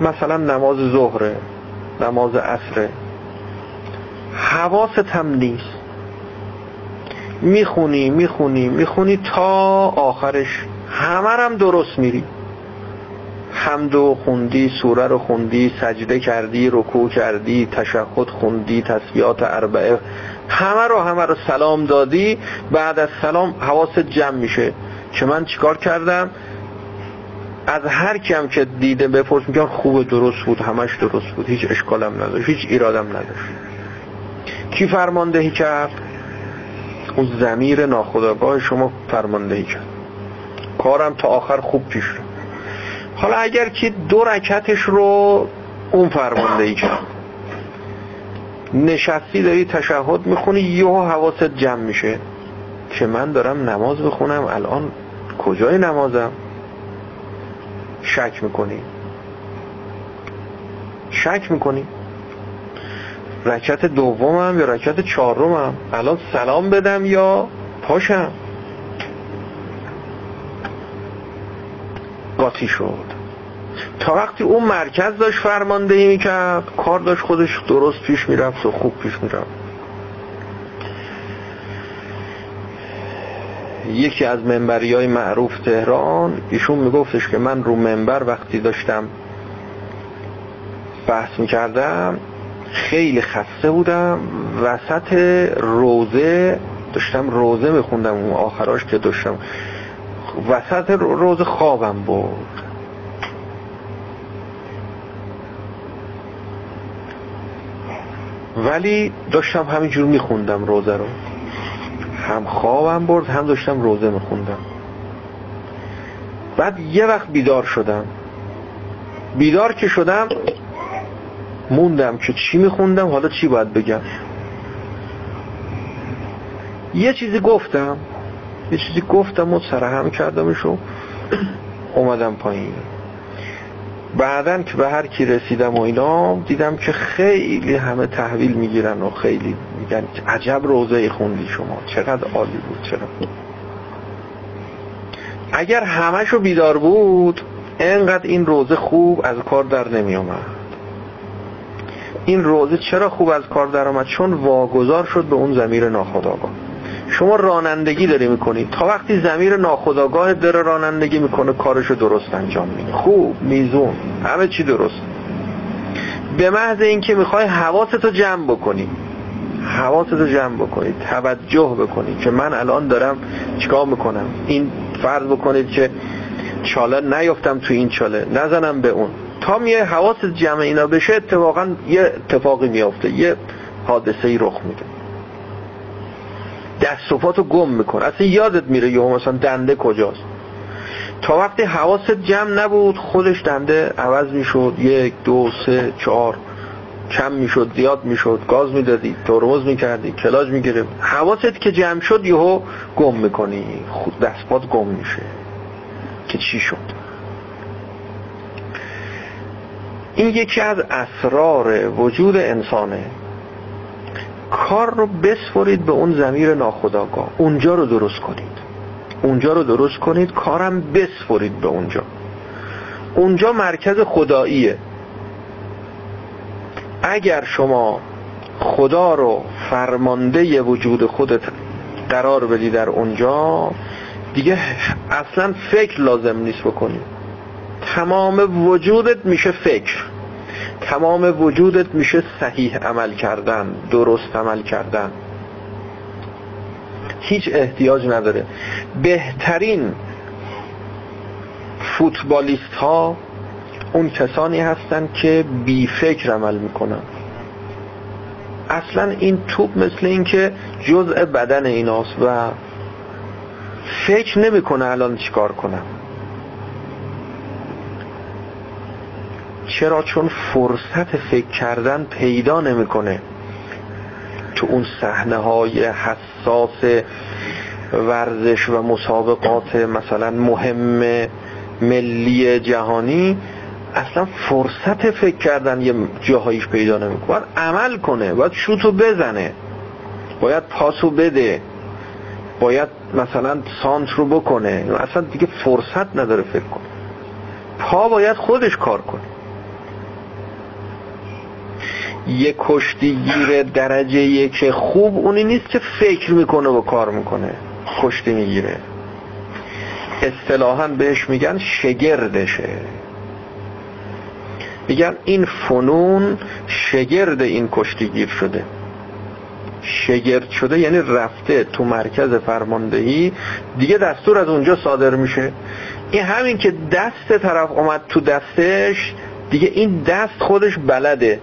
مثلا نماز ظهره نماز عصره. حواست هم نیست. می‌خونی می‌خونی می‌خونی تا آخرش. همه هم درست میری. حمد و خوندی سوره رو خوندی سجده کردی رکوع کردی تشهد خوندی تسبیحات اربعه همه رو همه رو سلام دادی. بعد از سلام حواست جمع میشه. که من چیکار کردم؟ از هر کیم که دیده بپرس میگن خوب درست بود همش درست بود. هیچ اشکالم نداشت هیچ ایرادم نداشت. کی فرماندهی کرد؟ اون زمیر ناخداگاه شما فرماندهی کرد. کارم تا آخر خوب پیش رو حالا اگر که دو رکتش رو اون فرماندهی کرد نشستی داری تشهد می‌خونی یهو حواست جمع میشه که من دارم نماز بخونم الان کجای نمازم؟ شک می‌کنی. شک می‌کنی. رکت دومم یا رکت چهارمم؟ الان سلام بدم یا پاشم؟ قاطی شد. تا وقتی اون مرکز داشت فرماندهی می‌کرد کار داشت خودش درست پیش می‌رفت و خوب پیش می‌رفت. یکی از منبری های معروف تهران ایشون میگفتش که من رو منبر وقتی داشتم بحث می‌کردم خیلی خسته بودم وسط روزه داشتم روزه میخوندم اون آخراش که داشتم. وسط روزه خوابم بود. ولی داشتم همینجور میخوندم روزه رو. هم خوابم برد هم داشتم روزه میخوندم. بعد یه وقت بیدار شدم. بیدار که شدم موندم که چی میخوندم حالا چی باید بگم. یه چیزی گفتم. یه چیزی گفتم و سرهم کردمشو اومدم پایین. بعدا که به هر کی رسیدم و اینا دیدم که خیلی همه تحویل می‌گیرن و خیلی میگن عجب روزه خوندی شما چقدر عالی بود چرا؟ اگر همشو بیدار بود انقدر این روزه خوب از کار در نمی آمد این روزه چرا خوب از کار در آمد؟ چون واگذار شد به اون زمیر ناخداگاه شما رانندگی داری می‌کنید تا وقتی زمیر ناخداگاه داره رانندگی می‌کنه کارشو درست انجام میده. خوب میزون. همه چی درست. به محض اینکه می‌خوای حواستو جمع بکنی. حواستو جمع بکنی. توجه بکنی که من الان دارم چیکار می‌کنم. این فرض بکنید که چاله نیفتم تو این چاله. نزنم به اون. تا میه حواست جمع اینا بشه اتفاقا یه اتفاقی میافته. یه حادثه ای رخ میده. پاتو گم میکن اصلا یادت میره یه مثلا دنده کجاست. تا وقتی حواست جمع نبود خودش دنده عوض می‌شد. یک دو سه چهار. کم می‌شد زیاد می‌شد. گاز می‌دادی ترمز می‌کردی کلاج می‌گیره حواست که جمع شد یهو گم می‌کنی. خود دست پات گم میشه. که چی شد؟ این یکی از اسرار وجود انسانه. کار رو بسپرید به اون زمیر ناخداگاه اونجا رو درست کنید. اونجا رو درست کنید کارم بسپرید به اونجا. اونجا مرکز خداییه. اگر شما خدا رو فرمانده وجود خودت قرار بدی در اونجا دیگه اصلا فکر لازم نیست بکنی. تمام وجودت میشه فکر. تمام وجودت میشه صحیح عمل کردن درست عمل کردن. هیچ احتیاج نداره. بهترین فوتبالیست ها اون کسانی هستند که بی فکر عمل می‌کنن. اصلا این توپ مثل اینکه جزء بدن ایناست و فکر نمی‌کنه الان چیکار کنم چرا چون فرصت فکر کردن پیدا نمی‌کنه؟ تو اون صحنه های حساس ورزش و مسابقات مثلا مهم ملی جهانی اصلا فرصت فکر کردن یه جاهایش پیدا نمی‌کنه. باید عمل کنه باید شوتو بزنه باید پاسو بده باید مثلا سانت رو بکنه. اصلا دیگه فرصت نداره فکر کنه. پا باید خودش کار کنه. یه کشتیگیر درجه یک خوب اونی نیست که فکر می‌کنه و کار می‌کنه. کشتی می‌گیره. اصطلاحا بهش میگن شگردشه. میگن این فنون شگرد این کشتیگیر شده. شگرد شده یعنی رفته تو مرکز فرماندهی. دیگه دستور از اونجا صادر میشه. این همین که دست طرف اومد تو دستش دیگه این دست خودش بلده.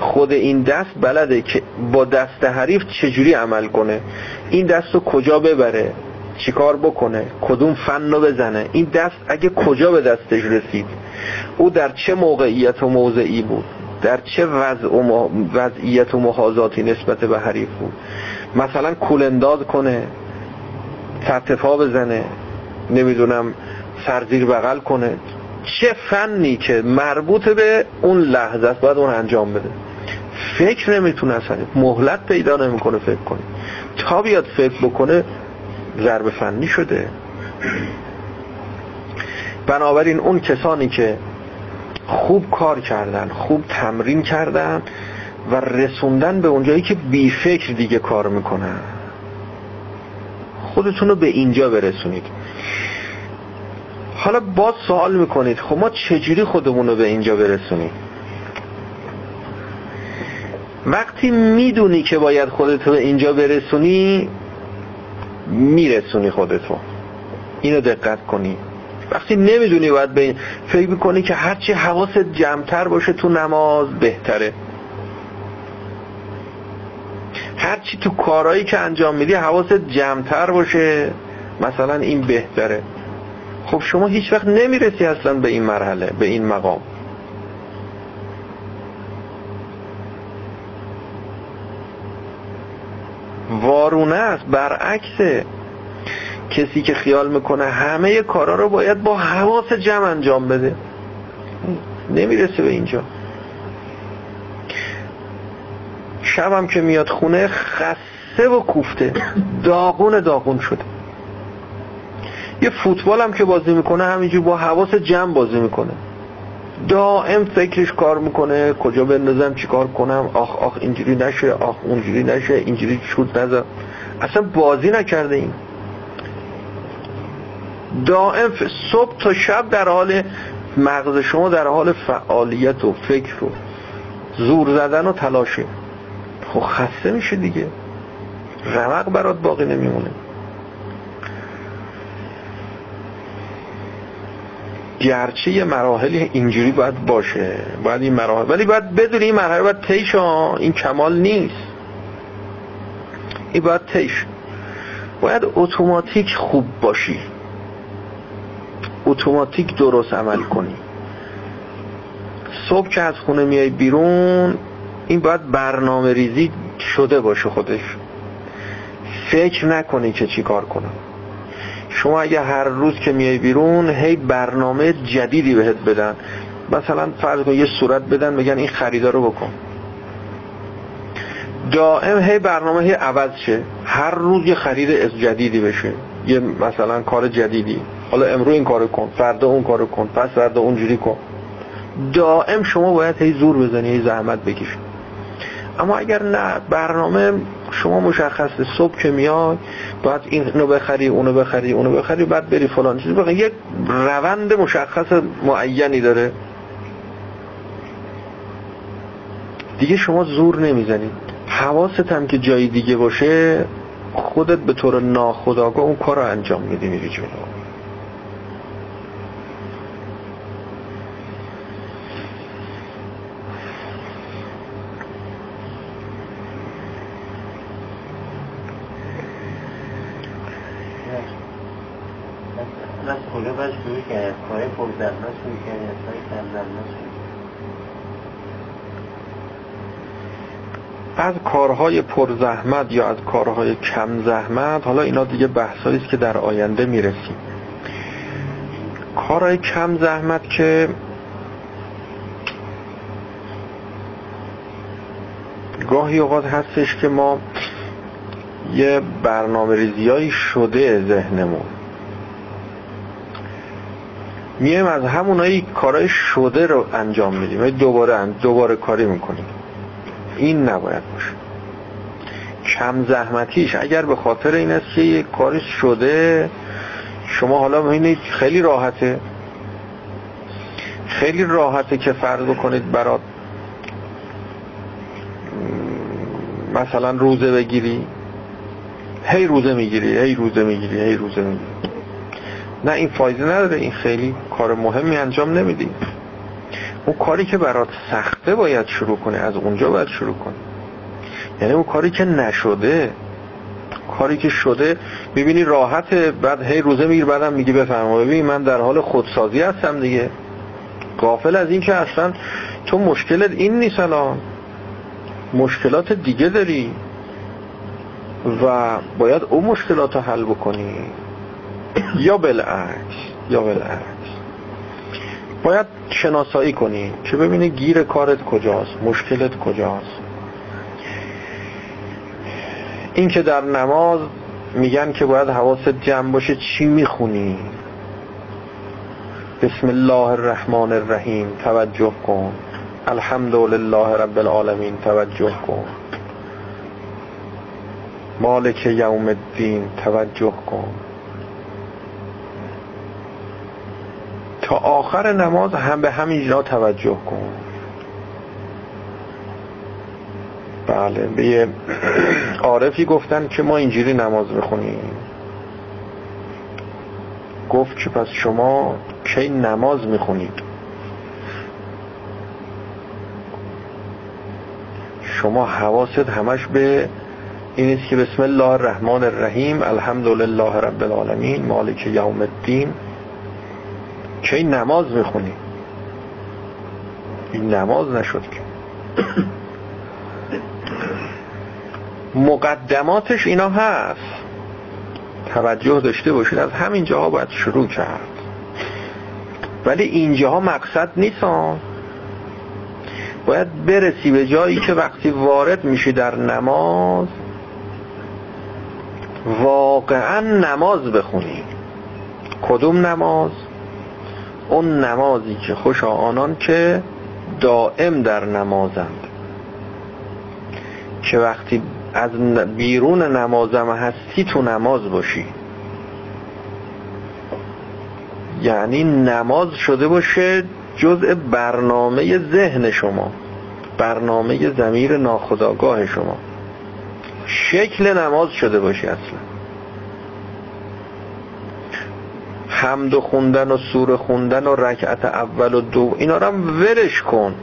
خود این دست بلده که با دست حریف چجوری عمل کنه؟ این دست رو کجا ببره؟ چیکار بکنه؟ کدوم فن رو بزنه؟ این دست اگه کجا به دستش رسید؟ او در چه موقعیت و موضعی بود؟ در چه وضع و وضعیت و محاضاتی نسبت به حریف بود؟ مثلا کولنداز کنه سرتفا بزنه نمی‌دونم سرزیر بغل کنه چه فنی که مربوط به اون لحظه است باید اون انجام بده. فکر نمی‌تونه اصلا مهلت پیدا نمی‌کنه فکر کنه. تا بیاد فکر بکنه ضرب فنی شده. بنابراین اون کسانی که خوب کار کردن خوب تمرین کردن و رسوندن به اونجایی که بی فکر دیگه کار می‌کنن. خودتون رو به اینجا برسونید. حالا باز سوال می‌کنید خب ما چجوری خودمون رو به اینجا برسونیم؟ وقتی می‌دونی که باید خودتو به اینجا برسونی میرسونی خودتو. اینو دقت کنی. وقتی نمی‌دونی باید به این فکر می‌کنی که هرچی حواست جمعتر باشه تو نماز بهتره. هرچی تو کارهایی که انجام میدی حواست جمعتر باشه. مثلا این بهتره. خب شما هیچ وقت نمی‌رسی اصلا به این مرحله به این مقام. وارونه است برعکسه. کسی که خیال می‌کنه همه کارا رو باید با حواس جمع انجام بده. نمی‌رسه به اینجا. شبم که میاد خونه خسته و کوفته. داغون داغون شده. یه فوتبال هم که بازی می‌کنه همینجور با حواس جمع بازی می‌کنه. دائم فکرش کار می‌کنه کجا بندازم چیکار کنم آخ آخ اینجوری نشه آخ اونجوری نشه اینجوری شود نزد اصلا بازی نکرده این. دائم صبح تا شب در حال مغز شما در حال فعالیت و فکر و زور زدن و تلاشه. خب خسته میشه دیگه. رمق برات باقی نمیمونه. گرچه یه مراحل اینجوری باید باشه باید این مراحل ولی باید بدونی این مرحله باید تیش این کمال نیست. این باید تیش باید اتوماتیک خوب باشی. اتوماتیک درست عمل کنی. صبح که از خونه میای بیرون این باید برنامه ریزی شده باشه خودش. فکر نکنی که چی کار کنم. شما اگه هر روز که میای بیرون هی برنامه جدیدی بهت بدن. مثلا فرض کن یه صورت بدن بگن این خریدار رو بکن. دائم هی برنامه هی عوض شه. هر روز یه خرید جدیدی بشه. یه مثلا کار جدیدی. حالا امرو این کارو کن فردا اون کارو کن پس فردا اونجوری کن. دائم شما باید هی زور بزنی هی زحمت بکشی. اما اگر نه برنامه شما مشخصه صبح که میاد باید اینو بخری اونو بخری اونو بخری بعد بری فلان چیز. بخری یک روند مشخص معینی داره. دیگه شما زور نمی‌زنید حواست هم که جای دیگه باشه خودت به طور ناخودآگاه اون کار رو انجام میدی میری جلو. از کارهای پرزحمت یا از کارهای کم زحمت حالا اینا دیگه بحثایی است که در آینده می‌رسیم. کارهای کم زحمت که گاهی اوقات هستش که ما یه برنامه ریزیایی شده ذهنمون. میایم از همونایی کارهای شده رو انجام میدیم. دوباره دوباره کاری می‌کنیم. این نباید باشه. کم زحمتیش. اگر به خاطر این است که یک کاری شده شما حالا ببینید خیلی راحته. خیلی راحته که فرض بکنید برات مثلا روزه بگیری. هی روزه می‌گیری هی روزه می‌گیری هی روزه می‌گیری. نه این فایده نداره. این خیلی کار مهمی انجام نمیدی. اون کاری که برات سخته باید شروع کنه از اونجا باید شروع کنی. یعنی اون کاری که نشده کاری که شده می‌بینی راحت بعد هی روزه میگیر بعدم میگی بفهم ببین من در حال خودسازی هستم دیگه. غافل از این که اصلا تو مشکلت این نیست الان. مشکلات دیگه داری و باید اون مشکلات رو حل بکنی. یا بالعکس یا بالعکس. باید شناسایی کنی که ببینی گیر کارت کجاست مشکلت کجاست. این که در نماز میگن که باید حواست جمع باشه چی می‌خونی؟ بسم الله الرحمن الرحیم توجه کن. الحمد لله رب العالمین توجه کن. مالک یوم الدین توجه کن. آخر نماز هم به همین جا توجه کن. بله به یه عارفی گفتن که ما اینجوری نماز بخونیم گفت که پس شما کی نماز می‌خونید؟ شما حواست همش به این است که بسم الله الرحمن الرحیم الحمد لله رب العالمین مالک یوم الدین. کی نماز می‌خونی؟ این نماز نشد که. مقدماتش اینا هست. توجه داشته باشید از همین جاها باید شروع کرد. ولی اینجاها مقصد نیست باید برسی به جایی که وقتی وارد میشی در نماز واقعا نماز بخونی. کدوم نماز؟ اون نمازی که خوش آنان که دائم در نمازند. که وقتی از بیرون نمازم هستی تو نماز باشی. یعنی نماز شده باشه جزء برنامه ذهن شما. برنامه زمیر ناخداگاه شما. شکل نماز شده باشی اصلا. حمد و خوندن و سور خوندن و رکعت اول و دو اینا رو هم ولش کن.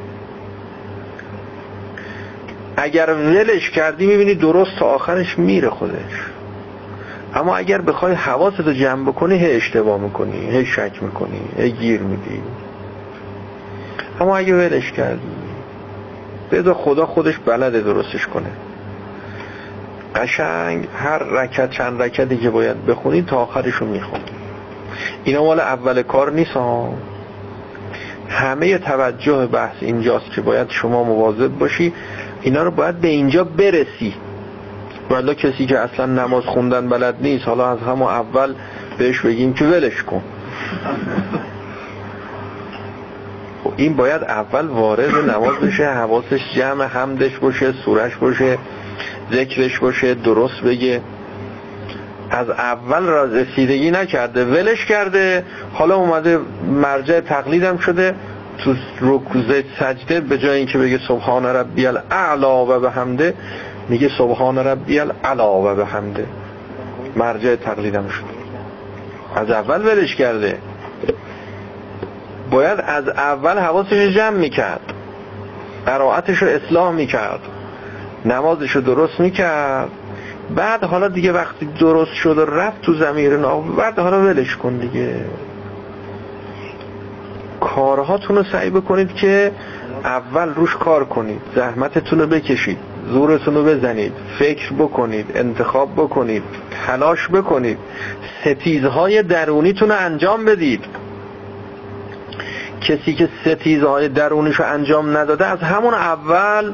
اگر ولش کردی می‌بینی درست تا آخرش میره خودش. اما اگر بخوای حواست رو جمع بکنی هی اشتباه می‌کنی هی شک می‌کنی هی گیر میدی. اما اگه ولش کردی بذار خدا خودش بلده درستش کنه. قشنگ هر رکت چند رکتی که باید بخونی تا آخرشو می‌خونی. اینا مال اول کار نیست ها همه توجه بحث اینجاست که باید شما مواظب باشی اینا رو باید به اینجا برسی. ولی کسی که اصلا نماز خوندن بلد نیست حالا از همون اول بهش بگیم که ولش کن. خب این باید اول وارد نماز بشه حواسش جمع حمدش باشه سورش باشه ذکرش باشه درست بگه. از اول را رسیدگی نکرده ولش کرده حالا اومده مرجع تقلیدم شده تو رکوزه سجده به جای اینکه بگه سبحان ربی الاعلا و به حمده میگه سبحان ربی الاعلا و به حمده مرجع تقلیدم شده. از اول ولش کرده. باید از اول حواسش جمع می‌کرد. قرائتش رو اصلاح می‌کرد. نمازش رو درست می‌کرد. بعد حالا دیگه وقتی درست شد و رفت تو زمیر ناب بعد حالا ولش کن دیگه. کارهاتون رو سعی بکنید که اول روش کار کنید زحمتتون رو بکشید زورتون رو بزنید فکر بکنید انتخاب بکنید تلاش بکنید ستیزهای درونیتون رو انجام بدید. کسی که ستیزهای درونیش رو انجام نداده از همون اول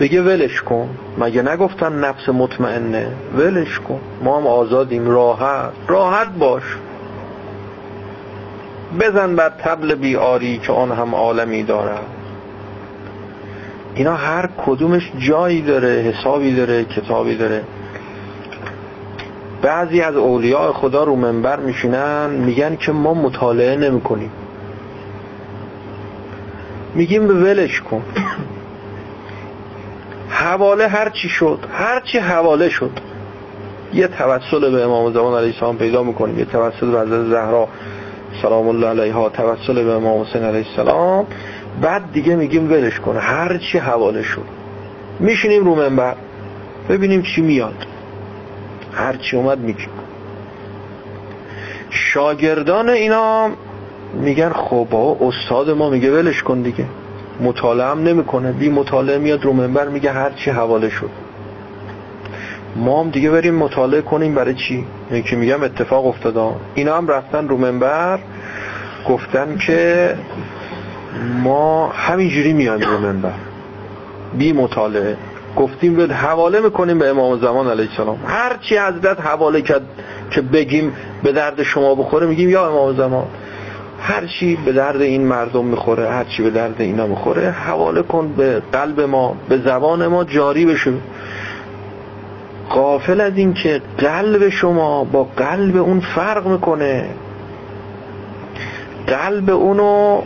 بگه ولش کن. مگه نگفتن نفس مطمئنه؟ ولش کن. ما هم آزادیم. راحت. راحت باش. بزن بر تبل بیاری که آن هم عالمی داره اینا هر کدومش جایی داره حسابی داره کتابی داره. بعضی از اولیاء خدا رو منبر میشینن میگن که ما مطالعه نمی کنیم میگیم به ولش کن. حواله هر چی شد هر چی حواله شد. یه توسل به امام زمان علیه السلام پیدا می‌کنیم. یه توسل به حضرت زهرا سلام الله علیها توسل به امام حسین علیه السلام. بعد دیگه میگیم ولش کن هر چی حواله شد. میشینیم رو منبر ببینیم چی میاد. هر چی اومد میگیم. شاگردان اینا میگن خب استاد ما میگه ولش کن دیگه. مطالعه هم نمی‌کنه. بی مطالعه میاد رو منبر میگه هر چی حواله شد. ما هم دیگه بریم مطالعه کنیم برای چی؟ یکی میگم اتفاق افتاده. اینا هم رفتن رو منبر گفتن که ما همینجوری میایم رو منبر. بی مطالعه. گفتیم به حواله می‌کنیم به امام زمان علیه السلام. هر چی حضرت حواله کرد که بگیم به درد شما بخوره میگیم یا امام زمان. هر چی به درد این مردم می‌خوره هر چی به درد اینا می‌خوره حواله کن به قلب ما به زبان ما جاری بشه قافل از این که قلب شما با قلب اون فرق می‌کنه. قلب اونو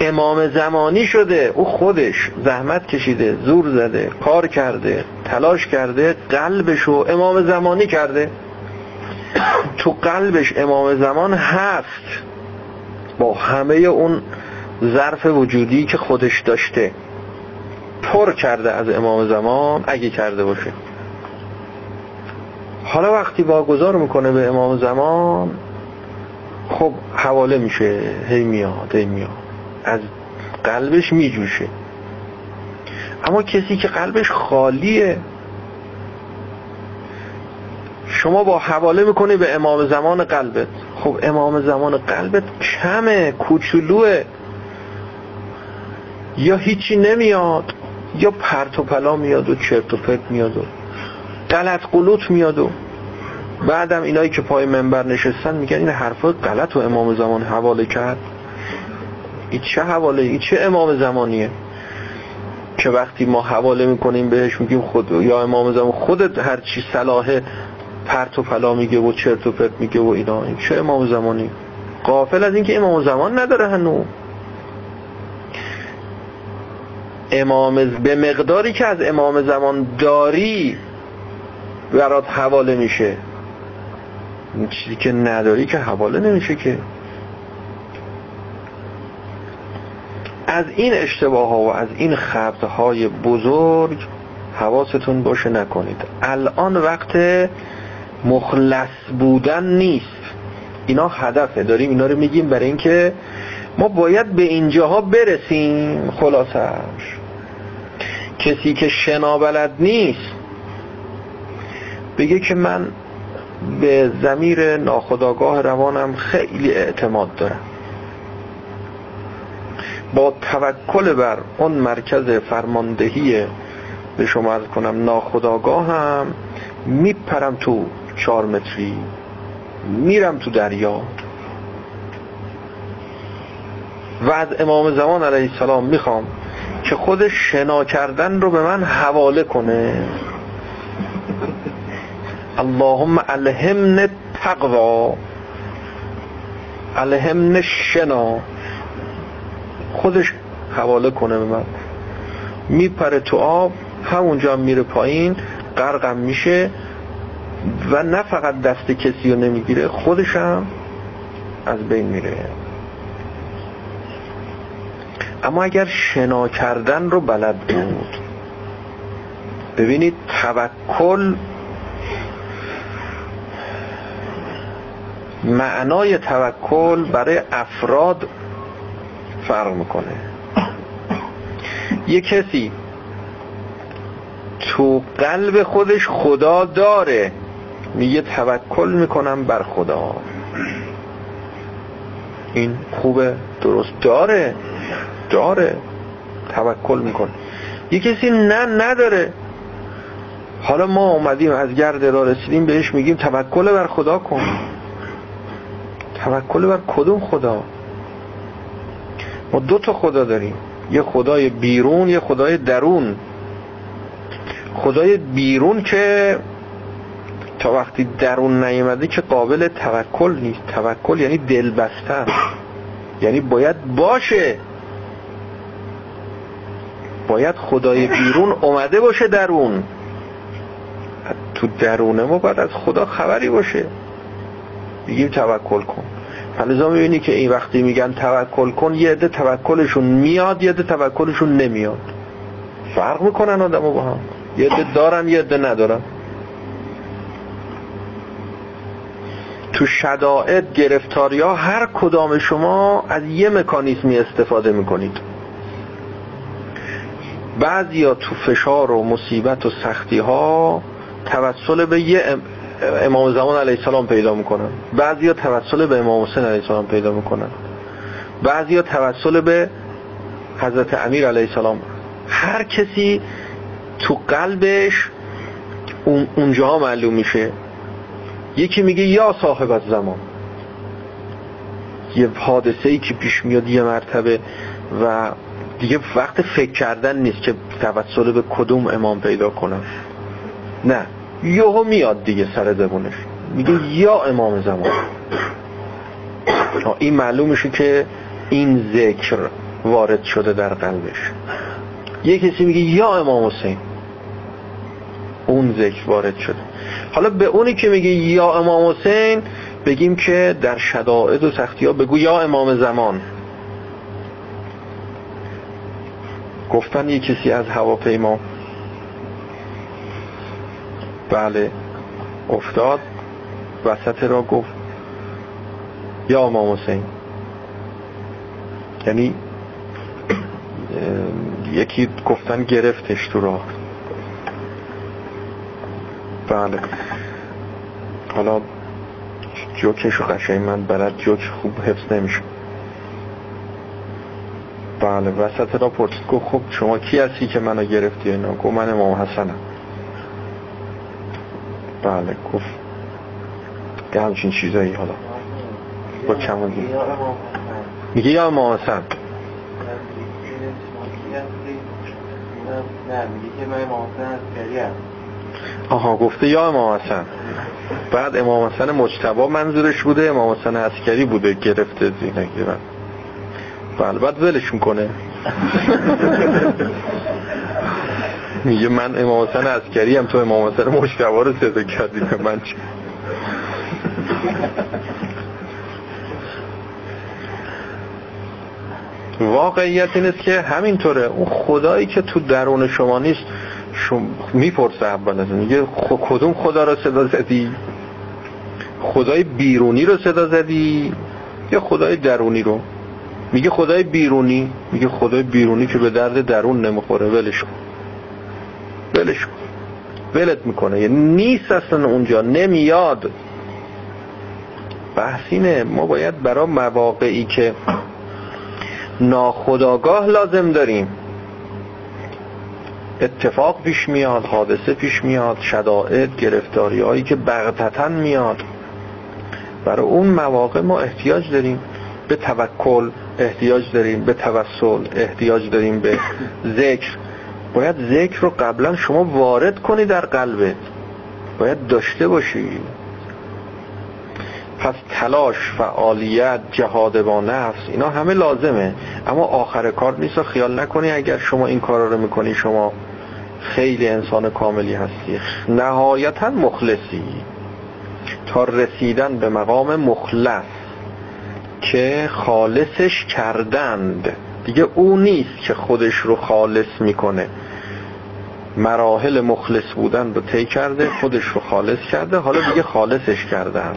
امام زمانی شده او خودش زحمت کشیده زور زده کار کرده تلاش کرده قلبشو امام زمانی کرده. تو قلبش امام زمان هست. با همه اون ظرف وجودی که خودش داشته. پر کرده از امام زمان اگه کرده باشه. حالا وقتی واگذار می‌کنه به امام زمان خب حواله میشه. هی میاد هی میاد. از قلبش میجوشه. اما کسی که قلبش خالیه شما با حواله می‌کنی به امام زمان قلبت. خب امام زمان قلبت کمه کوچولوه. یا هیچی نمیاد یا پرت و پلا میاد و چرت و پرت میاد و غلط قلوت میاد و بعدم اینایی که پای منبر نشستن میگن این حرفا غلط و امام زمان حواله کرد. این چه حواله؟ این چه امام زمانیه؟ که وقتی ما حواله می‌کنیم بهش میگیم خود یا امام زمان خودت هر چی صلاح پرت و پلا میگه و چرت و پرت میگه و اینا. این چه امام زمانی؟ قافل از اینکه امام زمان نداره هنو. امام به مقداری که از امام زمان داری برات حواله میشه. چیزی که نداری که حواله نمیشه که. از این اشتباه ها و از این خبت های بزرگ حواستون باشه نکنید. الان وقت مخلص بودن نیست. اینا هدفه. داریم اینا رو میگیم برای اینکه ما باید به اینجاها برسیم. خلاصش کسی که شنا بلد نیست بگه که من به زمیر ناخداگاه روانم خیلی اعتماد دارم. با توکل بر اون مرکز فرماندهی به شما کنم ناخداگاهم میپرم تو چهار متری میرم تو دریا. و از امام زمان علیه السلام می‌خوام که خود شنا کردن رو به من حواله کنه. اللهم الهمن تقوا الهمن شنا خودش حواله کنه به من. میپره تو آب همونجا میره پایین غرقم میشه. و نه فقط دست کسی رو نمی‌گیره خودش هم از بین میره. اما اگر شنا کردن رو بلد بود ببینید توکل معنای توکل برای افراد فرق می‌کنه. یه کسی تو قلب خودش خدا داره. میگه توکل می‌کنم بر خدا. این خوبه درست. داره داره توکل می‌کنه. یه کسی نه نداره. حالا ما اومدیم از گرد را رسیدیم بهش میگیم توکل بر خدا کن. توکل بر کدوم خدا؟ ما دو تا خدا داریم. یه خدای بیرون یه خدای درون. خدای بیرون که تا وقتی درون نیومده که قابل توکل نیست. توکل یعنی دل بستن. یعنی باید باشه. باید خدای بیرون اومده باشه درون. تو درون ما باید از خدا خبری باشه. بگیم توکل کن. فلزا می‌بینی که این وقتی میگن توکل کن یه عده توکلشون میاد یه عده توکلشون نمیاد. فرق می‌کنن آدم با هم. یه عده دارن یه عده ندارن. تو شدائد گرفتاری ها هر کدام شما از یه مکانیزمی استفاده می‌کنید. بعضی ها تو فشار و مصیبت و سختی ها توسل به یه امام زمان علیه السلام پیدا می‌کنن. بعضی ها توسل به امام حسین علیه السلام پیدا می‌کنن. بعضی ها توسل به حضرت امیر علیه السلام. هر کسی تو قلبش اونجا معلوم میشه. یکی میگه یا صاحب از زمان. یه حادثه ای که پیش میاد یه مرتبه و دیگه وقت فکر کردن نیست که توسل به کدوم امام پیدا کنم. نه یهو میاد دیگه سر زبونش میگه یا امام زمان. این معلوم که این ذکر وارد شده در قلبش. یه کسی میگه یا امام حسین. اون ذکر وارد شده. حالا به اونی که میگه یا امام حسین بگیم که در شدائد و سختی ها بگو یا امام زمان. گفتن یه کسی از هواپیما. بله افتاد وسط را گفت یا امام حسین. یعنی یکی گفتن گرفتش تو راه. بله. حالا جوکش و قشنگ من بلد جوک خوب حفظ نمیشه بله وسط را پرسید گفت خب شما کی هستی که منو گرفتی اینا؟ گفت من امام حسنم. بله گفت یه همچین چیزایی حالا. با کم میگه یا امام حسن؟ نه میگه که من امام حسن آها گفته یا امام حسن. بعد امام حسن مجتبا منظورش بوده امام حسن عسکری بوده گرفته زینه گرفت بله بعد ولش می‌کنه. میگه من امام حسن عسکری هم تو امام حسن مجتبا رو صدا کردی. به من چی؟ واقعیت این است که همینطوره. اون خدایی که تو درون شما نیست می‌پرسه اول از میگه کدوم خدا رو صدا زدی؟ خدای بیرونی رو صدا زدی؟ یا خدای درونی رو؟ میگه خدای بیرونی. میگه خدای بیرونی که به درد درون نمی‌خوره. ولش کن. ولش کن. ولت می‌کنه. یعنی نیست اصلا اونجا. نمیاد. بحثینه ما باید برای مواقعی که ناخداگاه لازم داریم اتفاق پیش میاد حادثه پیش میاد شدائد گرفتاری هایی که بغتتا میاد. برای اون مواقع ما احتیاج داریم به توکل احتیاج داریم به توسل احتیاج داریم به ذکر. باید ذکر رو قبلا شما وارد کنی در قلبت باید داشته باشی. پس تلاش فعالیت جهاد با نفس اینا همه لازمه. اما آخر کار نیست خیال نکنی اگر شما این کارا رو می‌کنی شما خیلی انسان کاملی هستی. نهایتا مخلصی. تا رسیدن به مقام مخلص که خالصش کردند. دیگه او نیست که خودش رو خالص می‌کنه. مراحل مخلص بودن رو طی کرده خودش رو خالص کرده حالا دیگه خالصش کردن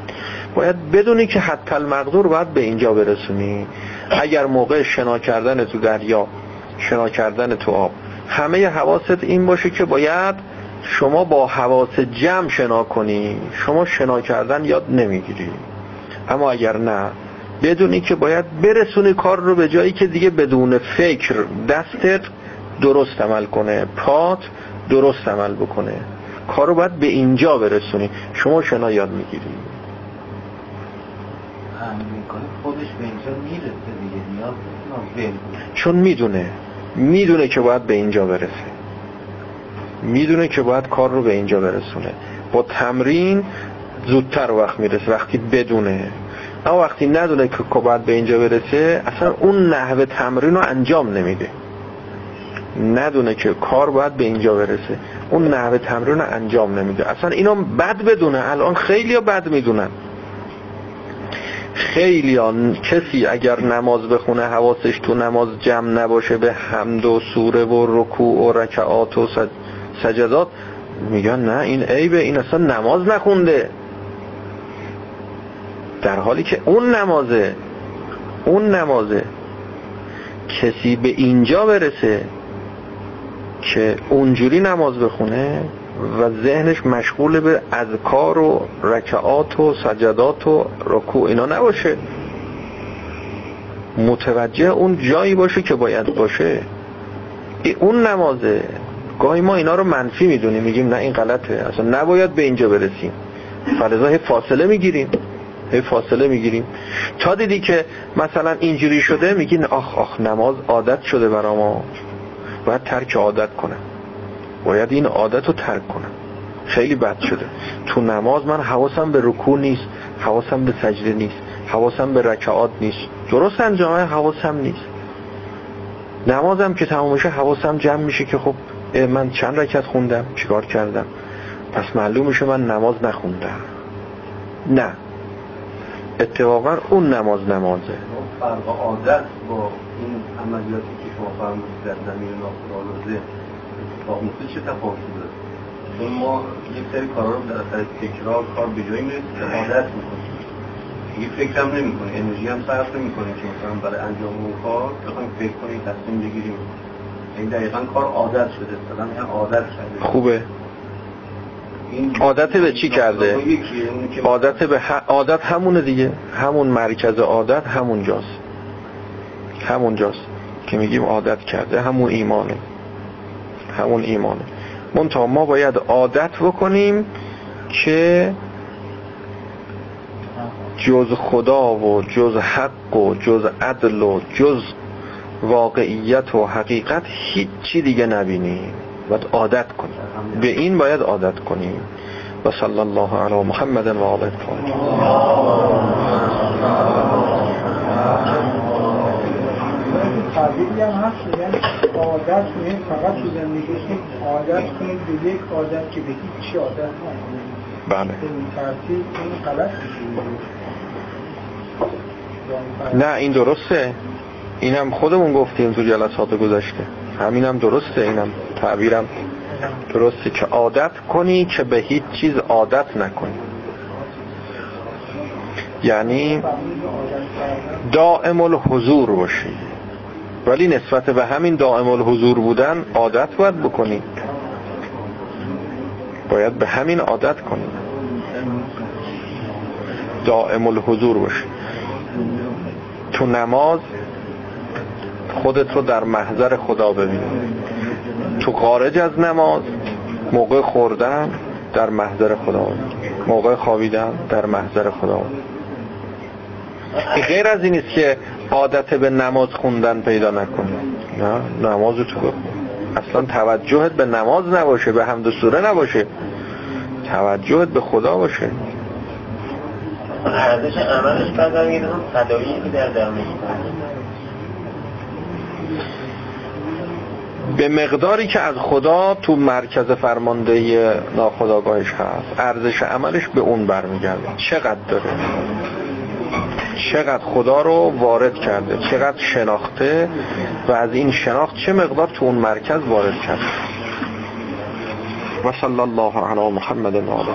باید بدونی که حتی المقدور باید به اینجا برسونی. اگر موقع شنا کردن تو دریا شنا کردن تو آب. همه حواست این باشه که باید شما با حواس جمع شنا کنی. شما شنا کردن یاد نمی‌گیری. اما اگر نه بدونی که باید برسونی کار رو به جایی که دیگه بدون فکر دستت درست عمل کنه. پات درست عمل بکنه. کار رو باید به اینجا برسونی. شما شنا یاد می‌گیری. خودش به اینجا می‌رسه دیگه. چون می‌دونه. می‌دونه که باید به اینجا برسه. می‌دونه که باید کار رو به اینجا برسونه. با تمرین زودتر وقت می‌رسه وقتی بدونه. اما وقتی ندونه که باید به اینجا برسه اصلا اون نحوه تمرین رو انجام نمیده. ندونه که کار باید به اینجا برسه اون نحوه تمرین رو انجام نمیده. اصلا اینا بد بدونه الان خیلی بد می‌دونن. خیلی کسی اگر نماز بخونه حواسش تو نماز جمع نباشه به حمد و سوره و رکوع و رکعات و سجدات میگن نه این عیبه این اصلا نماز نخونده. در حالی که اون نمازه اون نمازه. کسی به اینجا برسه که اونجوری نماز بخونه و ذهنش مشغول به اذکار و رکعات و سجدات و رکوع. اینا نباشه. متوجه اون جایی باشه که باید باشه. اون نمازه. گاهی ما اینا رو منفی می‌دونیم. میگیم نه این غلطه. اصلا نباید به اینجا برسیم. فلزا فاصله می‌گیریم. هی فاصله می‌گیریم. تا دیدی که مثلا اینجوری شده میگین آخ آخ نماز عادت شده برا ما باید ترک عادت کنم. باید این عادت رو ترک کنم. خیلی بد شده. تو نماز من حواسم به رکوع نیست حواسم به سجده نیست حواسم به رکعات نیست. درست انجامه حواسم نیست. نمازم که تمام میشه حواسم جمع میشه که خب من چند رکعت خوندم؟ چیکار کردم؟ پس معلوم میشه من نماز نخوندم. نه. اتفاقا اون نماز نمازه. فرق عادت با این عملیاتی که شما فرمودید در زمین ناخودآگاه میفته چه تفاوتی داره چون ما یک سری کارا رو در اثر تکرار کار به جایی می‌رسه که عادت می‌کنیم. دیگه فکر هم نمی‌کنه انرژی هم صرف نمی‌کنه که مثلا برای انجام اون کار بخوایم فکر کنیم تصمیم بگیریم. این دقیقا کار عادت شده مثلا عادت کرده. خوبه. عادت به چی کرده؟ عادت به ح... عادت همونه دیگه. همون مرکز عادت همون جاست همون جاست که میگیم عادت کرده همون ایمانه. همون ایمانه. منتها ما باید عادت بکنیم که جز خدا و جز حق و جز عدل و جز واقعیت و حقیقت هیچی دیگه نبینیم. باید عادت کنیم. به این باید عادت کنیم. و صلی الله علی محمد و آله. تعبیری هم هست میگن عادت کنید فقط تو زندگیتون عادت کنید به یک عادت که به هیچ عادت نکنید بله. این ترتیب این غلط نه این درسته. اینم خودمون گفتیم تو جلسات گذشته. همینم درسته اینم تعبیرم درسته. که عادت کنی که به هیچ چیز عادت نکنی. یعنی دائم الحضور باشی. ولی نسبت به همین دائم الحضور بودن عادت باید بکنی باید به همین عادت کنی دائم الحضور باشی تو نماز خودت رو در محضر خدا ببین. تو خارج از نماز موقع خوردن در محضر خدا موقع خوابیدن در محضر خدا غیر از این است که عادت به نماز خوندن پیدا نکنی نه نماز تو اصلا توجهت به نماز نباشه به حمد و سوره نباشه. توجهت به خدا باشه. ارزش عملش بعد هم صدایی که در درمش به مقداری که از خدا تو مرکز فرماندهی ناخداگاهش هست ارزش عملش به اون برمیگرده. چقدر داره؟ چقدر خدا رو وارد کرده چقدر شناخته و از این شناخت چه مقدار تو اون مرکز وارد کرده. و صلی الله علی محمد و آله